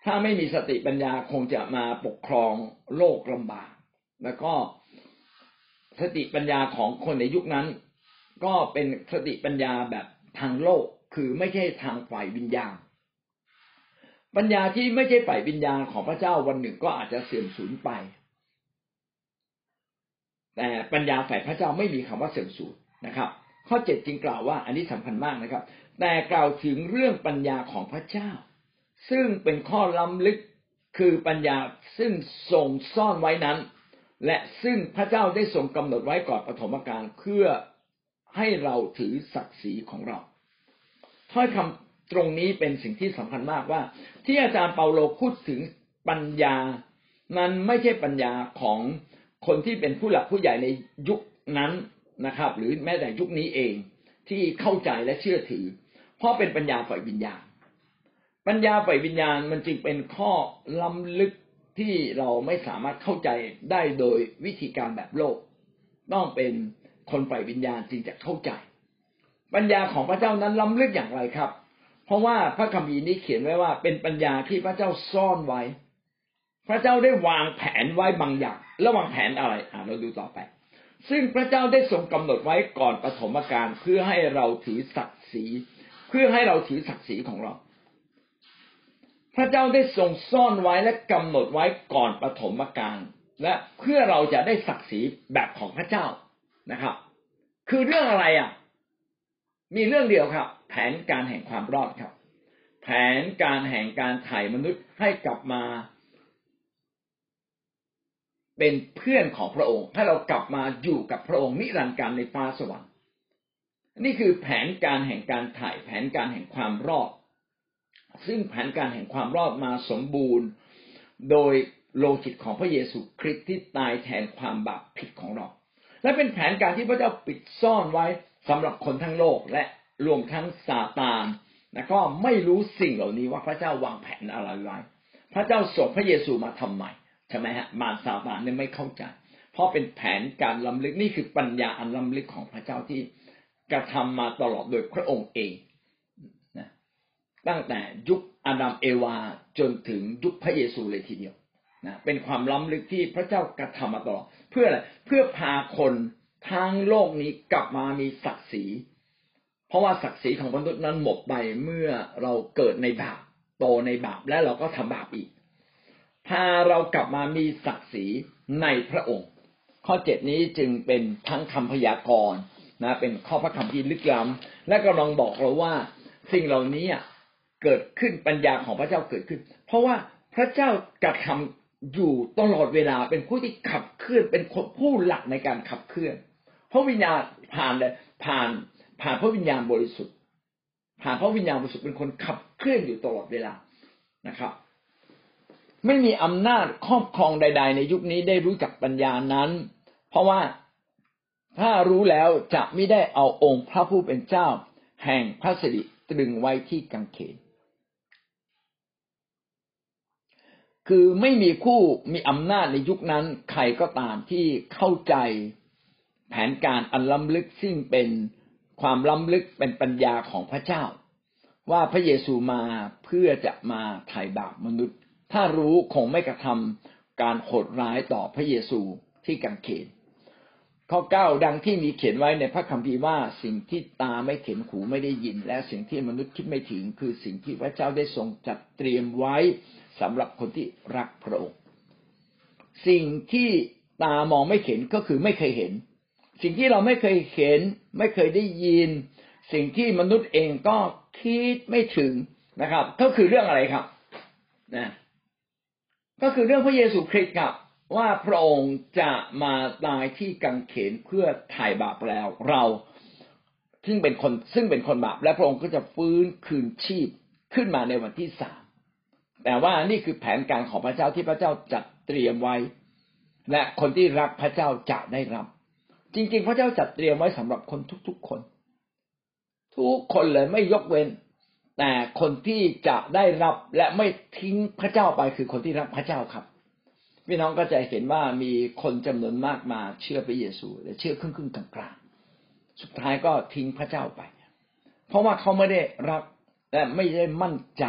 ถ้าไม่มีสติปัญญาคงจะมาปกครองโลกลำบาก แล้วก็สติปัญญาของคนในยุคนั้น ก็เป็นสติปัญญาแบบทางโลกคือไม่ใช่ทางฝ่ายวิญญาณ ปัญญาที่ไม่ใช่ฝ่ายวิญญาณของพระเจ้าวันหนึ่งก็อาจจะเสื่อมสูญไป แต่ปัญญาฝ่ายพระเจ้าไม่มีคำว่าเสื่อมสูญนะครับ ข้อเจ็ดจึงกล่าวว่าอันนี้สำคัญมากนะครับ แต่กล่าวถึงเรื่องปัญญาของพระเจ้า ซึ่งเป็นข้อล้ำลึกคือปัญญาซึ่งทรงซ่อนไว้นั้น และซึ่งพระเจ้าได้ทรงกำหนดไว้ก่อนปฐมกาลเพื่อให้เราถือศักดิ์ศรีของเราถ้อยค ตรงนี้เป็นสิ่งที่สำคัญมากว่า ที่อาจารย์เปาโลพูดถึงปัญญา นั้นไม่ใช่ปัญญาของคนที่เป็นผู้หลักผู้ใหญ่ในยุคนั้นนะครับ หรือแม้แต่ยุคนี้เองที่เข้าใจและเชื่อถือ เพราะเป็นปัญญาฝ่ายวิญญาณ ปัญญาฝ่ายวิญญาณมันจึงเป็นข้อล้ำลึกที่เราไม่สามารถเข้าใจได้โดยวิธีการแบบโลก ต้องเป็นคนฝ่ายวิญญาณจึงจะเข้าใจ ปัญญาของพระเจ้านั้นล้ำลึกอย่างไรครับ เพราะว่าพระคัมภีร์นี้เขียนไว้ว่า เป็นปัญญาที่พระเจ้าซ่อนไว้ พระเจ้าได้วางแผนไว้บางอย่างระวางแผนอะไรอ่าเราดูต่อไป ซึ่งพระเจ้าได้ทรงกำหนดไว้ก่อนปฐมกาลเพื่อให้เราถือศักดิ์ศรีเพื่อให้เราถือศักดิ์ศรีของเรา พระเจ้าได้ทรงซ่อนไว้และกำหนดไว้ก่อนปฐมกาลและเพื่อเราจะได้ศักดิ์ศรีแบบของพระเจ้านะครับ คือเรื่องอะไรอะ มีเรื่องเดียวครับ แผนการแห่งความรอดครับ แผนการแห่งการไถ่มนุษย์ให้กลับมา เป็นเพื่อนของพระองค์ ให้เรากลับมาอยู่กับพระองค์นิรันดร์การในฟ้าสวรรค์นี่คือแผนการแห่งการไถ่แผนการแห่งความรอด ซึ่งแผนการแห่งความรอดมาสมบูรณ์ โดยโลหิตของพระเยซูคริสต์ที่ตายแทนความบาปผิดของเรา และเป็นแผนการที่พระเจ้าปิดซ่อนไว้ สำหรับคนทั้งโลกและรวมทั้งซาตานนะก็ไม่รู้สิ่งเหล่านี้ว่าพระเจ้าวางแผนอะไรไว้ พระเจ้าส่งพระเยซูมาทำไมใช่ไหมฮะมารซาตานเนี่ยไม่เข้าใจ เพราะเป็นแผนการล้ำลึกนี่คือปัญญาอันล้ำลึกของพระเจ้าที่กระทำมาตลอดโดยพระองค์เองนะตั้งแต่ยุคอาดัมเอวาจนถึงยุคพระเยซูเลยทีเดียวนะเป็นความล้ำลึกที่พระเจ้ากระทำมาตลอดเพื่ออะไรเพื่อพาคน ทั้งโลกนี้กลับมามีศักดิ์ศรี เพราะว่าศักดิ์ศรีของมนุษย์นั้นหมดไปเมื่อเราเกิดในบาปโตในบาปและเราก็ทำบาปอีกพาเรากลับมามีศักดิ์ศรีในพระองค์ ข้อเจ็ดนี้จึงเป็นทั้งคำพยากรณ์นะเป็นข้อพระคำที่ลึกล้ำและกำลังบอกเราว่าสิ่งเหล่านี้เกิดขึ้นปัญญาของพระเจ้าเกิดขึ้น เพราะว่าพระเจ้ากระทำอยู่ตลอดเวลาเป็นผู้ที่ขับเคลื่อนเป็นผู้หลักในการขับเคลื่อน พระวิญญาณผ่านเลยผ่านผ่านพระวิญญาณบริสุทธิ์ ผ่านพระวิญญาณบริสุทธิ์เป็นคนขับเคลื่อนอยู่ตลอดเวลานะครับ ไม่มีอำนาจครอบครองใด ๆ ในยุคนี้ได้รู้จักปัญญานั้น เพราะว่าถ้ารู้แล้วจะไม่ได้เอาองค์พระผู้เป็นเจ้า แห่งพระสิริตรึงไว้ที่กังเขน คือไม่มีผู้มีอำนาจในยุคนั้น ใครก็ตามที่เข้าใจ แผนการอันล้ำลึกซึ่งเป็นความล้ำลึกเป็นปัญญาของพระเจ้า ว่าพระเยซูมาเพื่อจะมาไถ่บาปมนุษย์ ถ้ารู้คงไม่กระทำการโหดร้ายต่อพระเยซูที่กังเขนข้อเก้าดังที่มีเขียนไว้ในพระคัมภีร์ว่าสิ่งที่ตาไม่เห็นหูไม่ได้ยิน และสิ่งที่มนุษย์คิดไม่ถึง คือสิ่งที่พระเจ้าได้ทรงจัดเตรียมไว้สำหรับคนที่รักพระองค์สิ่งที่ตามองไม่เห็นก็คือไม่เคยเห็น สิ่งที่เราไม่เคยเห็น ไม่เคยได้ยิน สิ่งที่มนุษย์เองก็คิดไม่ถึงนะครับ ก็คือเรื่องอะไรครับนะก็คือเรื่องพระเยซูคริสต์ครับ ว่าพระองค์จะมาตายที่กังเขนเพื่อไถ่บาปแล้ว เราซึ่งเป็นคนซึ่งเป็นคนบาป และพระองค์ก็จะฟื้นคืนชีพขึ้นมาในวันที่สามแต่ว่านี่คือแผนการของพระเจ้าที่พระเจ้าจัดเตรียมไว้ และคนที่รักพระเจ้าจะได้รับ จริงๆ พระเจ้าจัดเตรียมไว้สำหรับคนทุกๆคน ทุกคนเลยไม่ยกเว้น แต่คนที่จะได้รับและไม่ทิ้งพระเจ้าไปคือคนที่รักพระเจ้าครับพี่น้องก็จะเห็นว่ามีคนจำนวนมากมาเชื่อพระเยซูแต่เชื่อครึ่งครึ่งกลางๆสุดท้ายก็ทิ้งพระเจ้าไป เพราะว่าเขาไม่ได้รักและไม่ได้มั่นใจ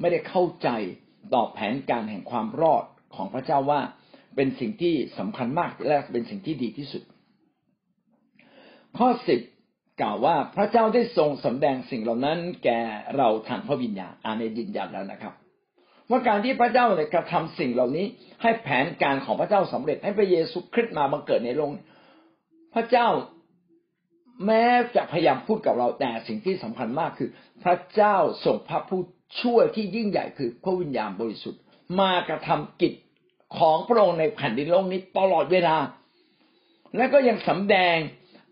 ไม่ได้เข้าใจต่อแผนการแห่งความรอดของพระเจ้าว่าเป็นสิ่งที่สำคัญมากและเป็นสิ่งที่ดีที่สุด ข้อสิบกล่าวว่าพระเจ้าได้ทรงสำแดงสิ่งเหล่านั้น แก่เราทางพระวิญญาณอ่านในดินยันแล้วนะครับ ว่าการที่พระเจ้าเนี่ยกระทำสิ่งเหล่านี้ ให้แผนการของพระเจ้าสำเร็จให้พระเยซูคริสต์มาบังเกิดในโลกพระเจ้าแม้จะพยายามพูดกับเราแต่สิ่งที่สำคัญมากคือ พระเจ้าส่งพระผู้ช่วยที่ยิ่งใหญ่คือพระวิญญาณบริสุทธิ์ มากระทำกิจของพระองค์ในแผ่นดินโลกนี้ตลอดเวลา และก็ยังสำแดง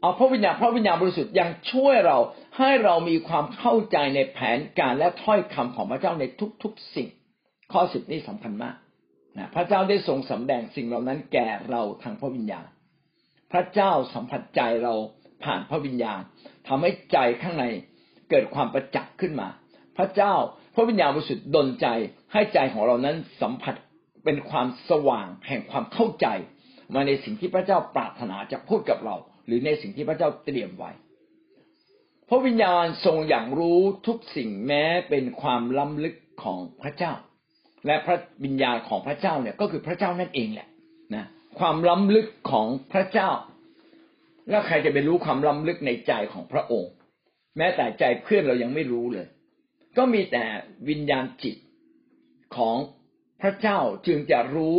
เอาพระวิญญาณพระวิญญาณบริสุทธิ์ยังช่วยเราให้เรามีความเข้าใจในแผนการและถ้อยคำของพระเจ้าในทุกๆสิ่ง ข้อสิบนี้สำคัญมากนะพระเจ้าได้ทรงสำแดงสิ่งเหล่านั้นแก่เราทางพระวิญญาณ พระเจ้าสัมผัสใจเราผ่านพระวิญญาณทำให้ใจข้างในเกิดความประจักษ์ขึ้นมา พระเจ้าพระวิญญาณบริสุทธิ์ดลใจให้ใจของเรานั้นสัมผัสเป็นความสว่างแห่งความเข้าใจ มาในสิ่งที่พระเจ้าปรารถนาจะพูดกับเรา หรือในสิ่งที่พระเจ้าเตรียมไว้ พระวิญญาณทรงอย่างรู้ทุกสิ่งแม้เป็นความล้ำลึกของพระเจ้า และพระวิญญาณของพระเจ้าเนี่ยก็คือพระเจ้านั่นเองแหละนะความล้ำลึกของพระเจ้า แล้วใครจะไปรู้ความล้ำลึกในใจของพระองค์ แม้แต่ใจเพื่อนเรายังไม่รู้เลย ก็มีแต่วิญญาณจิตของพระเจ้าจึงจะรู้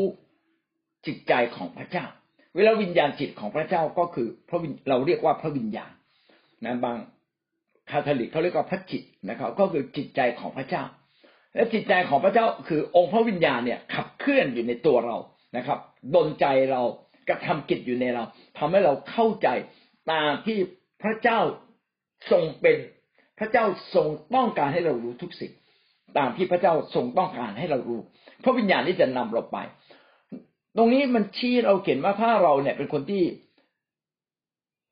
จิตใจของพระเจ้า เวลาวิญญาณจิตของพระเจ้าก็คือพระเราเรียกว่าพระวิญญาณนะบางคาทอลิกเขาเรียกว่าพระจิตนะครับ ก็คือจิตใจของพระเจ้า และจิตใจของพระเจ้าคือองค์พระวิญญาณเนี่ยขับเคลื่อนอยู่ในตัวเรานะครับดลใจเรากระทำกิจอยู่ในเราทำให้เราเข้าใจตามที่พระเจ้าทรงเป็นพระเจ้าทรงต้องการให้เรารู้ทุกสิ่ง ตามที่พระเจ้าทรงต้องการให้เรารู้ พระวิญญาณนี้จะนำเราไป ตรงนี้มันชี้เราเห็นว่าถ้าเราเนี่ยเป็นคนที่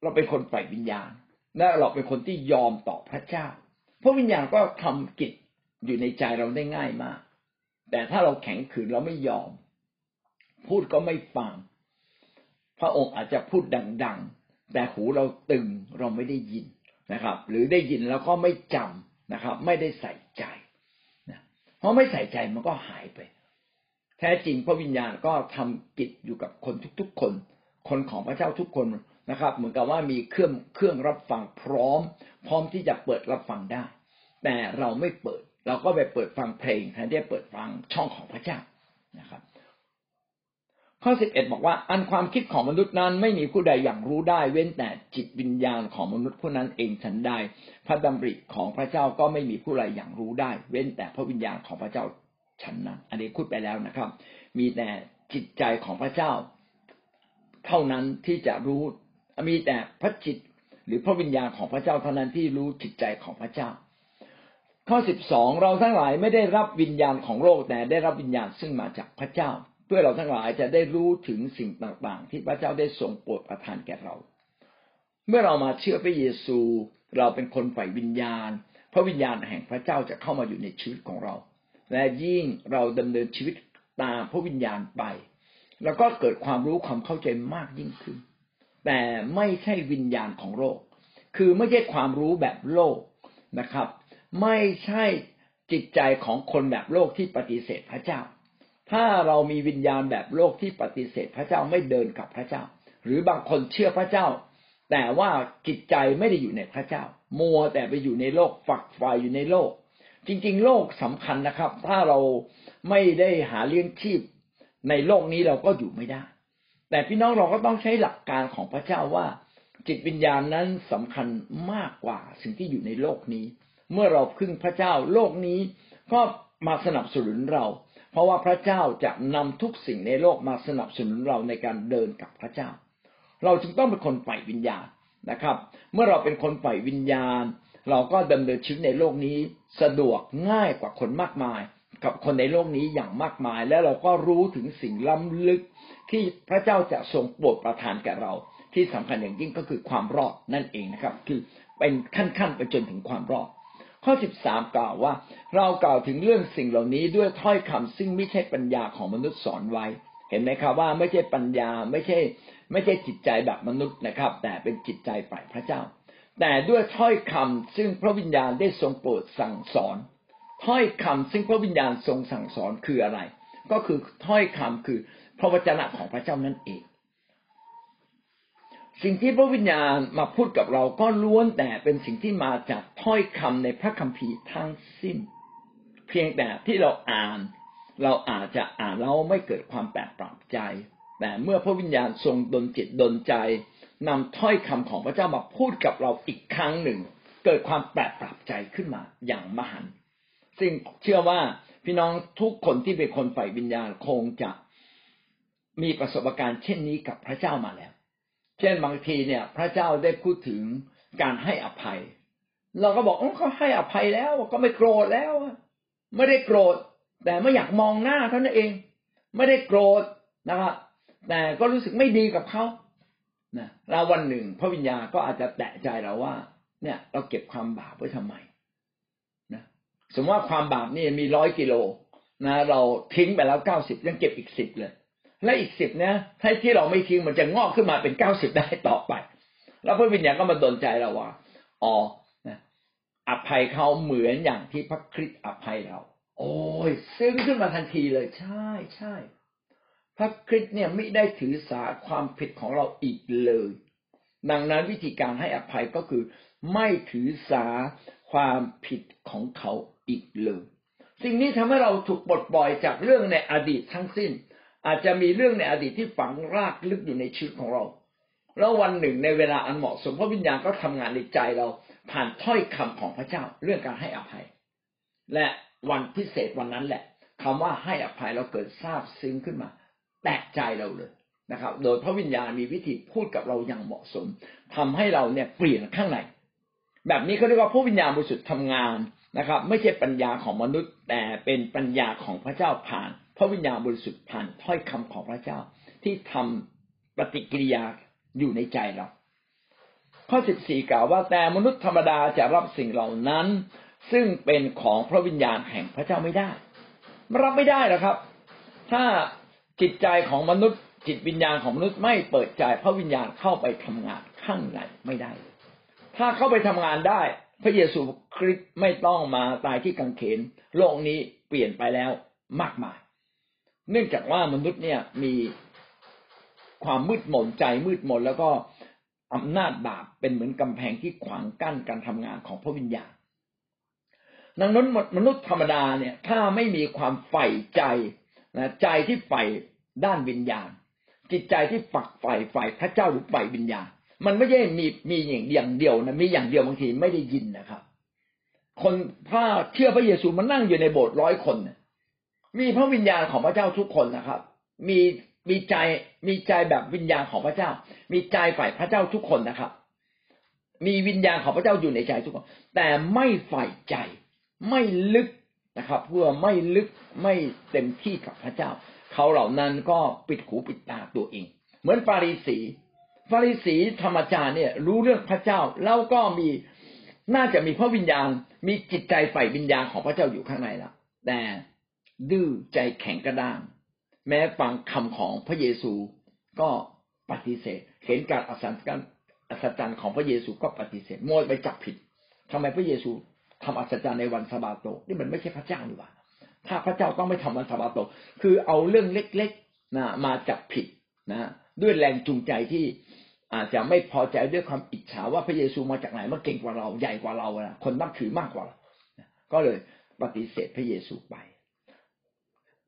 เราเป็นคนฝ่ายวิญญาณ และเราเป็นคนที่ยอมต่อพระเจ้าพระวิญญาณก็ทำกิจอยู่ในใจเราได้ง่ายมาก แต่ถ้าเราแข็งขืนเราไม่ยอม พูดก็ไม่ฟัง พระองค์อาจจะพูดดัง ๆ แต่หูเราตึงเราไม่ได้ยินนะครับ หรือได้ยินแล้วก็ไม่จำนะครับ ไม่ได้ใส่ใจเพราะไม่ใส่ใจมันก็หายไป ท้จริงพระวิญญาณก็ทำกิจอยู่กับคนทุกๆคน คนของพระเจ้าทุกคนนะครับ เหมือนกับว่ามีเครื่องเครื่องรับฟังพร้อม พร้อมที่จะเปิดรับฟังได้ แต่เราไม่เปิด เราก็ไปเปิดฟังเพลงแทนที่จะเปิดฟังช่องของพระเจ้านะครับ ข้อสิบเอ็ดบอกว่าอันความคิดของมนุษย์นั้นไม่มีผู้ใดอย่างรู้ได้ เว้นแต่จิตวิญญาณของมนุษย์ผู้นั้นเองฉันใดพระดำริของพระเจ้าก็ไม่มีผู้ใดอย่างรู้ได้ เว้นแต่พระวิญญาณของพระเจ้า ฉันนั้นอันนี้พูดไปแล้วนะครับ มีแต่จิตใจของพระเจ้า เท่านั้นที่จะรู้มีแต่พระจิตหรือพระวิญญาณของพระเจ้าเท่านั้นที่รู้จิตใจของพระเจ้า ข้อสิบสองเราทั้งหลายไม่ได้รับวิญญาณของโลกแต่ได้รับวิญญาณซึ่งมาจากพระเจ้า เพื่อเราทั้งหลายจะได้รู้ถึงสิ่งต่างๆ ที่พระเจ้าได้ทรงโปรดประทานแก่เรา เมื่อเรามาเชื่อพระเยซู เราเป็นคนฝ่ายวิญญาณ พระวิญญาณแห่งพระเจ้าจะเข้ามาอยู่ในชีวิตของเรา และยิ่งเราดำเนินชีวิตตามพระวิญญาณไป แล้วก็เกิดความรู้ความเข้าใจมากยิ่งขึ้น แต่ไม่ใช่วิญญาณของโลก คือไม่ใช่ความรู้แบบโลกนะครับ ไม่ใช่จิตใจของคนแบบโลกที่ปฏิเสธพระเจ้า ถ้าเรามีวิญญาณแบบโลกที่ปฏิเสธพระเจ้าไม่เดินกับพระเจ้า หรือบางคนเชื่อพระเจ้า แต่ว่าจิตใจไม่ได้อยู่ในพระเจ้า มัวแต่ไปอยู่ในโลกฝักไฟอยู่ในโลก จริง ๆ โลกสำคัญนะครับ ถ้าเราไม่ได้หาเลี้ยงชีพในโลกนี้เราก็อยู่ไม่ได้ แต่พี่น้องเราก็ต้องใช้หลักการของพระเจ้าว่า จิตวิญญาณนั้นสำคัญมากกว่าสิ่งที่อยู่ในโลกนี้ เมื่อเราพึ่งพระเจ้าโลกนี้ก็มาสนับสนุนเรา เพราะว่าพระเจ้าจะนำทุกสิ่งในโลกมาสนับสนุนเราในการเดินกับพระเจ้า เราจึงต้องเป็นคนฝ่ายวิญญาณนะครับ เมื่อเราเป็นคนฝ่ายวิญญาณ เราก็ดำเนินชีวิตในโลกนี้ สะดวกง่ายกว่าคนมากมาย กับคนในโลกนี้อย่างมากมาย และเราก็รู้ถึงสิ่งล้ำลึกที่พระเจ้าจะทรงโปรดประทานแก่เรา ที่สำคัญอย่างยิ่งก็คือความรอดนั่นเองนะครับ คือเป็นขั้นๆไปจนถึงความรอดข้อสิบสามกล่าวว่า เรากล่าวถึงเรื่องสิ่งเหล่านี้ด้วยถ้อยคำซึ่งไม่ใช่ปัญญาของมนุษย์สอนไว้ เห็นไหมครับว่าไม่ใช่ปัญญาไม่ใช่ ไม่ใช่จิตใจแบบมนุษย์นะครับ แต่เป็นจิตใจฝ่ายพระเจ้า แต่ด้วยถ้อยคำซึ่งพระวิญญาณได้ทรงโปรดสั่งสอน ถ้อยคำซึ่งพระวิญญาณทรงสั่งสอนคืออะไร ก็คือถ้อยคำคือพระวจนะของพระเจ้านั่นเอง สิ่งที่พระวิญญาณมาพูดกับเราก็ล้วนแต่เป็นสิ่งที่มาจากถ้อยคำในพระคัมภีร์ทั้งสิ้น เพียงแต่ที่เราอ่าน เราอาจจะอ่านแล้วไม่เกิดความแปลกปรับใจ แต่เมื่อพระวิญญาณทรงดลจิตดลใจ นำถ้อยคำของพระเจ้ามาพูดกับเราอีกครั้งหนึ่ง เกิดความแปลกปรับใจขึ้นมาอย่างมหันซึ่งเชื่อว่าพี่น้องทุกคนที่เป็นคนฝ่ายวิญญาณคงจะมีประสบการณ์เช่นนี้กับพระเจ้ามาแล้ว เช่นบางทีเนี่ย พระเจ้าได้พูดถึงการให้อภัย เราก็บอกอเขาให้อภัยแล้วก็ไม่โกรธแล้ว ไม่ได้โกรธ แต่ไม่อยากมองหน้าเท่านั้นเอง ไม่ได้โกรธนะครับแต่ก็รู้สึกไม่ดีกับเขา นะแล้ววันหนึ่ง พระวิญญาณก็อาจจะแตะใจเราว่า เนี่ย เราเก็บความบาปไว้ทำไมนะสมมติว่าความบาปนี่มีร้อยกิโลนะเราทิ้งไปแล้วเก้าสิบยังเก็บอีกสิบเลย และอีกสิบเนี่ยถ้าที่เราไม่ทิ้งมันจะงอกขึ้นมาเป็นเก้าสิบได้ต่อไป แล้วพระวิญญาณก็มาดนใจเราว่าอ๋อนะอภัยเขาเหมือนอย่างที่พระคริสต์อภัยเรา โอ้ย ซึ้งขึ้นมาทันทีเลย ใช่ใช่พ ระคริสต์เนี่ยไม่ได้ถือสาความผิดของเราอีกเลย ดังนั้นวิธีการให้อภัยก็คือ ไม่ถือสาความผิดของเขาอีกเลย สิ่งนี้ทำให้เราถูกปลดปล่อยจากเรื่องในอดีตทั้งสิ้น อาจจะมีเรื่องในอดีตที่ฝังรากลึกอยู่ในชีวิตของเรา แล้ววันหนึ่งในเวลาอันเหมาะสมพระวิญญาณก็ทำงานในใจเราผ่านถ้อยคำของพระเจ้าเรื่องการให้อภัย และวันพิเศษวันนั้นแหละคำว่าให้อภัยเราเกิดทราบซึ้งขึ้นมา แตกใจเราเลยนะครับ โดยพระวิญญาณมีวิธีพูดกับเราอย่างเหมาะสมทำให้เราเนี่ยเปลี่ยนข้างในแบบนี้เขาเรียกว่าพระวิญญาณบริสุทธิ์ทำงานนะครับ ไม่ใช่ปัญญาของมนุษย์ แต่เป็นปัญญาของพระเจ้าผ่าน พระวิญญาณบริสุทธิ์ผ่านถ้อยคำของพระเจ้า ที่ทำปฏิกิริยาอยู่ในใจเรา ข้อสิบสี่กล่าวว่าแต่มนุษย์ธรรมดาจะรับสิ่งเหล่านั้น ซึ่งเป็นของพระวิญญาณแห่งพระเจ้าไม่ได้รับไม่ได้หรอกครับ ถ้า จิตใจของมนุษย์ จิตวิญญาณของมนุษย์ไม่เปิดใจพระวิญญาณเข้าไปทำงานข้างในไม่ได้ ถ้าเข้าไปทำงานได้ พระเยซูคริสต์ไม่ต้องมาตายที่กังเขน โลกนี้เปลี่ยนไปแล้วมากมาย เนื่องจากว่ามนุษย์เนี่ยมีความมืดมนใจมืดมนแล้วก็อำนาจบาปเป็นเหมือนกำแพงที่ขวางกั้นการทำงานของพระวิญญาณดังนั้นมนุษย์ธรรมดาเนี่ยถ้าไม่มีความใฝ่ใจ นะใจที่ใฝ่ด้านวิญญาณ จิตใจที่ฝักใฝ่ฝ่ายพระเจ้าหรือฝ่ายวิญญาณ มันไม่ใช่มีมีอย่างอย่างเดียวนะมีอย่างเดียวบางทีไม่ได้ยินนะครับ คนถ้าเชื่อพระเยซูมันนั่งอยู่ในโบสถ์ร้อยคนมีพระวิญญาณของพระเจ้าทุกคนนะครับ มีมีใจมีใจแบบวิญญาณของพระเจ้า มีใจฝ่ายพระเจ้าทุกคนนะครับ มีวิญญาณของพระเจ้าอยู่ในใจทุกคน แต่ไม่ฝ่ายใจ ไม่ลึก นะครับ เพื่อไม่ลึกไม่เต็มที่กับพระเจ้า เขาเหล่านั้นก็ปิดหูปิดตาตัวเอง เหมือนฟาริสีฟาริสีธรรมจารเนี่ย รู้เรื่องพระเจ้าแล้วก็มีน่าจะมีพระวิญญาณ มีจิตใจฝ่ายวิญญาณของพระเจ้าอยู่ข้างในละแต่ดื้อใจแข็งกระด้าง แม้ฟังคำของพระเยซูก็ปฏิเสธ เห็นการอัศจรรย์อัศจรรย์ของพระเยซูก็ปฏิเสธโมยไปจับผิดทำไมพระเยซู ทำอัศจรรย์ในวันสะบาโต นี่มันไม่ใช่พระเจ้าหรือว่าถ้าพระเจ้าต้องไม่ทำวันสะบาโต คือเอาเรื่องเล็กๆนะมาจับผิดนะด้วยแรงจูงใจที่อาจจะไม่พอใจด้วยความอิจฉาว่าพระเยซูมาจากไหนมาเก่งกว่าเราใหญ่กว่าเรานะคนนับถือมากกว่าก็เลยปฏิเสธพระเยซูไป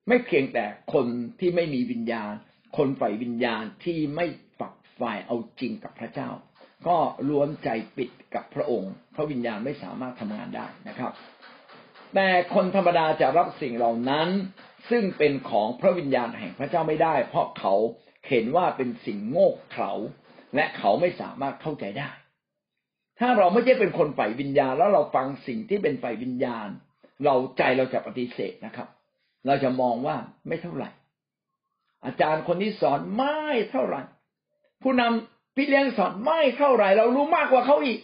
ไม่เพียงแต่คนที่ไม่มีวิญญาณ คนฝ่ายวิญญาณที่ไม่ฝักฝ่ายเอาจริงกับพระเจ้า ก็ล้วนใจปิดกับพระองค์ พระวิญญาณไม่สามารถทำงานได้นะครับ แต่คนธรรมดาจะรับสิ่งเหล่านั้น ซึ่งเป็นของพระวิญญาณแห่งพระเจ้าไม่ได้ เพราะเขาเห็นว่าเป็นสิ่งโง่เขลาและเขาไม่สามารถเข้าใจได้ ถ้าเราไม่ใช่เป็นคนฝ่ายวิญญาณ แล้วเราฟังสิ่งที่เป็นฝ่ายวิญญาณ เราใจเราจะปฏิเสธนะครับ เราจะมองว่าไม่เท่าไหร่ อาจารย์คนนี้สอนไม่เท่าไหร่ ผู้นำ พี่เลี้ยงสอนไม่เท่าไหร่เรารู้มากกว่าเขาอีก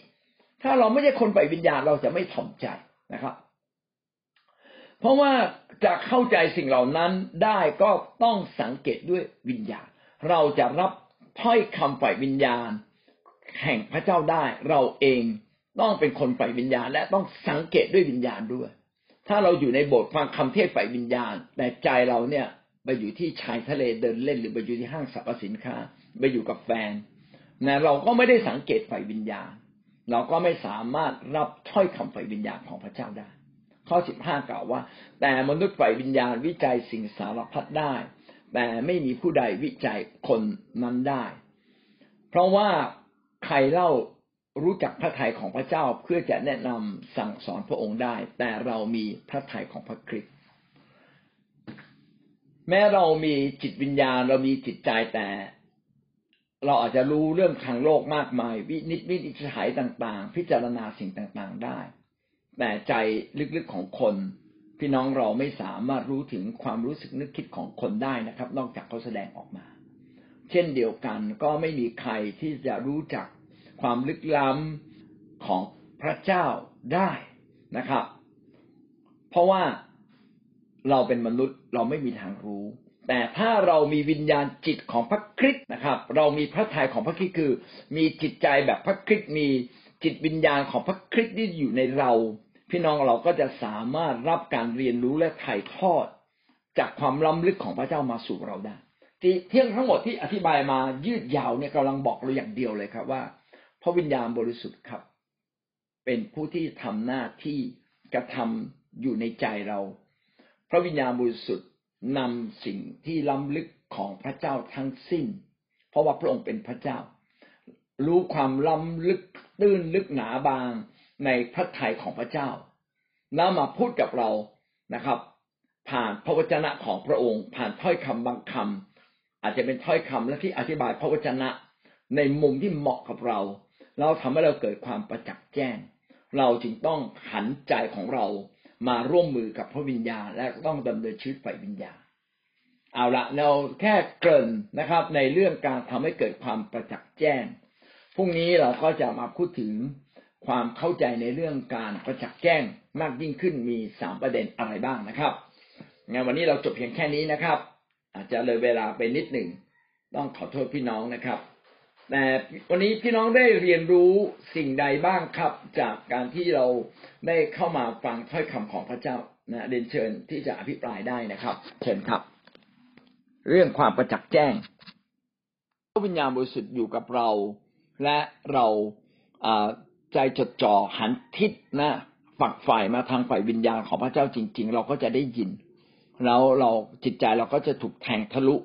ถ้าเราไม่ใช่คนไปวิญญาณเราจะไม่ถ่อมใจนะครับ เพราะว่าจะเข้าใจสิ่งเหล่านั้นได้ก็ต้องสังเกตด้วยวิญญาณ เราจะรับถ้อยคำฝ่ายวิญญาณ แห่งพระเจ้าได้ เราเองต้องเป็นคนฝ่ายวิญญาณ และต้องสังเกตด้วยวิญญาณด้วย ถ้าเราอยู่ในโบสถ์ฟังคำเทศฝ่ายวิญญาณ แต่ใจเราเนี่ยไปอยู่ที่ชายทะเลเดินเล่น หรือไปอยู่ที่ห้างสรรพสินค้า ไปอยู่กับแฟน นะเราก็ไม่ได้สังเกตฝ่ายวิญญาณ เราก็ไม่สามารถรับถ้อยคำฝ่ายวิญญาณของพระเจ้าได้ ข้อสิบห้ากล่าวว่า แต่มนุษย์ฝ่ายวิญญาณวิจัยสิ่งสารพัดได้ แต่ไม่มีผู้ใดวิจัยคนนั้นได้ เพราะว่าใครเล่ารู้จักพระทัยของพระเจ้าเพื่อจะแนะนำสั่งสอนพระองค์ได้ แต่เรามีพระทัยของพระคริสต์แม้เรามีจิตวิญญาณ เรามีจิตใจแต่ เราอาจจะรู้เรื่องทางโลกมากมาย วินิจวินิจฉัยต่างๆ พิจารณาสิ่งต่างๆได้ แต่ใจลึกๆของคน พี่น้องเราไม่สามารถรู้ถึงความรู้สึกนึกคิดของคนได้นะครับ นอกจากเขาแสดงออกมา เช่นเดียวกันก็ไม่มีใครที่จะรู้จักความลึกล้ำของพระเจ้าได้นะครับ เพราะว่าเราเป็นมนุษย์เราไม่มีทางรู้ แต่ถ้าเรามีวิญญาณจิตของพระคริสต์นะครับ เรามีพระทัยของพระคริสต์คือ มีจิตใจแบบพระคริสต์มีจิตวิญญาณของพระคริสต์ที่อยู่ในเรา พี่น้องเราก็จะสามารถรับการเรียนรู้และถ่ายทอด จากความล้ำลึกของพระเจ้ามาสู่เราได้ที่เที่ยงทั้งหมดที่อธิบายมายืดยาวเนี่ยกำลังบอกเราอย่างเดียวเลยครับว่า พระวิญญาณบริสุทธิ์ครับ เป็นผู้ที่ทำหน้าที่กระทำอยู่ในใจเรา พระวิญญาณบริสุทธิ์ นำสิ่งที่ล้ำลึกของพระเจ้าทั้งสิ้น เพราะว่าพระองค์เป็นพระเจ้า รู้ความล้ำลึกตื้นลึกหนาบางในพระทัยของพระเจ้า แล้วมาพูดกับเรานะครับ ผ่านพระวจนะของพระองค์ ผ่านถ้อยคำบางคำอาจจะเป็นถ้อยคำและที่อธิบายพระวจนะในมุมที่เหมาะกับเรา เราทำให้เราเกิดความประจักษ์แจ้ง เราจึงต้องหันใจของเรา มาร่วมมือกับพระวิญญาณ และต้องดำเนินชีวิตฝ่ายวิญญาณ เอาละเราแค่เกริ่นนะครับ ในเรื่องการทำให้เกิดความประจักษ์แจ้งพรุ่งนี้เราก็จะมาพูดถึงความเข้าใจในเรื่องการประจักษ์แจ้งมากยิ่งขึ้นมีสามประเด็นอะไรบ้างนะครับงานวันนี้เราจบเพียงแค่นี้นะครับ อาจจะเลยเวลาไปนิดหนึ่งต้องขอโทษพี่น้องนะครับ แต่วันนี้พี่น้องได้เรียนรู้สิ่งใดบ้างครับ จากการที่เราได้เข้ามาฟังถ้อยคำของพระเจ้านะเรียนเชิญที่จะอภิปรายได้นะครับ เชิญครับ เรื่องความประจักษ์แจ้งพระวิญญาณบริสุทธิ์อยู่กับเรา และเราใจจดจ่อหันทิศนะฝักฝ่ายมาทางฝ่ายวิญญาณของพระเจ้าจริง ๆ เราก็จะได้ยิน แล้วเราจิตใจเราก็จะถูกแทงทะลุ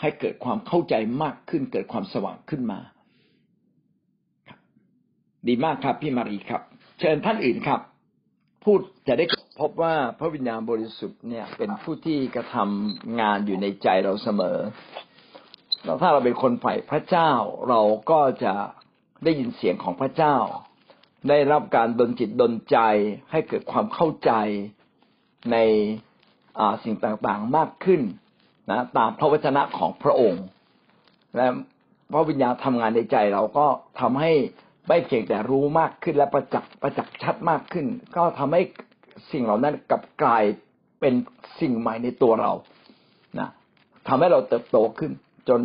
ให้เกิดความเข้าใจมากขึ้น เกิดความสว่างขึ้นมา ดีมากครับ พี่มารีครับ เชิญท่านอื่นครับ พูดจะได้พบว่าพระวิญญาณบริสุทธิ์เนี่ย เป็นผู้ที่กระทำงานอยู่ในใจเราเสมอแล้วถ้าเราเป็นคนฝ่ายพระเจ้า เราก็จะได้ยินเสียงของพระเจ้า ได้รับการดลจิตดลใจ ให้เกิดความเข้าใจในสิ่งต่างๆมากขึ้น นะตามพระวจนะของพระองค์ และพระวิญญาณทำงานในใจเราก็ทำให้ไม่เพียงแต่รู้มากขึ้นและประจักษ์ประจักษ์ชัดมากขึ้น ก็ทำให้สิ่งเหล่านั้นกลับกลายเป็นสิ่งใหม่ในตัวเรานะทำให้เราเติบโตขึ้น จน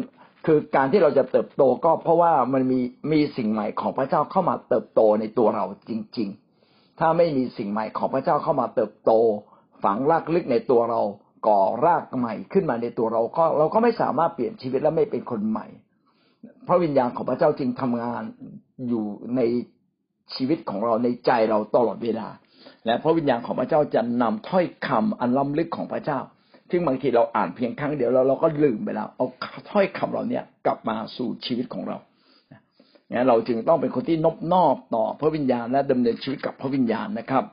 คือการที่เราจะเติบโตก็เพราะว่ามันมีมีสิ่งใหม่ของพระเจ้าเข้ามาเติบโตในตัวเราจริง ๆ ถ้าไม่มีสิ่งใหม่ของพระเจ้าเข้ามาเติบโต ฝังรากลึกในตัวเรา ก่อรากใหม่ขึ้นมาในตัวเราก็เราก็ไม่สามารถเปลี่ยนชีวิตและไม่เป็นคนใหม่ พระวิญญาณของพระเจ้าจึงทำงานอยู่ในชีวิตของเราในใจเราตลอดเวลา และพระวิญญาณของพระเจ้าจะนำถ้อยคำอันล้ำลึกของพระเจ้าซึ่งบางทีเราอ่านเพียงครั้งเดียวแล้วเราก็ลืมไปแล้ว เอาถ้อยคำเราเนี่ยกลับมาสู่ชีวิตของเราเนี่ยเราจึงต้องเป็นคนที่นบนอบต่อพระวิญญาณและดำเนินชีวิตกับพระวิญญาณนะครับ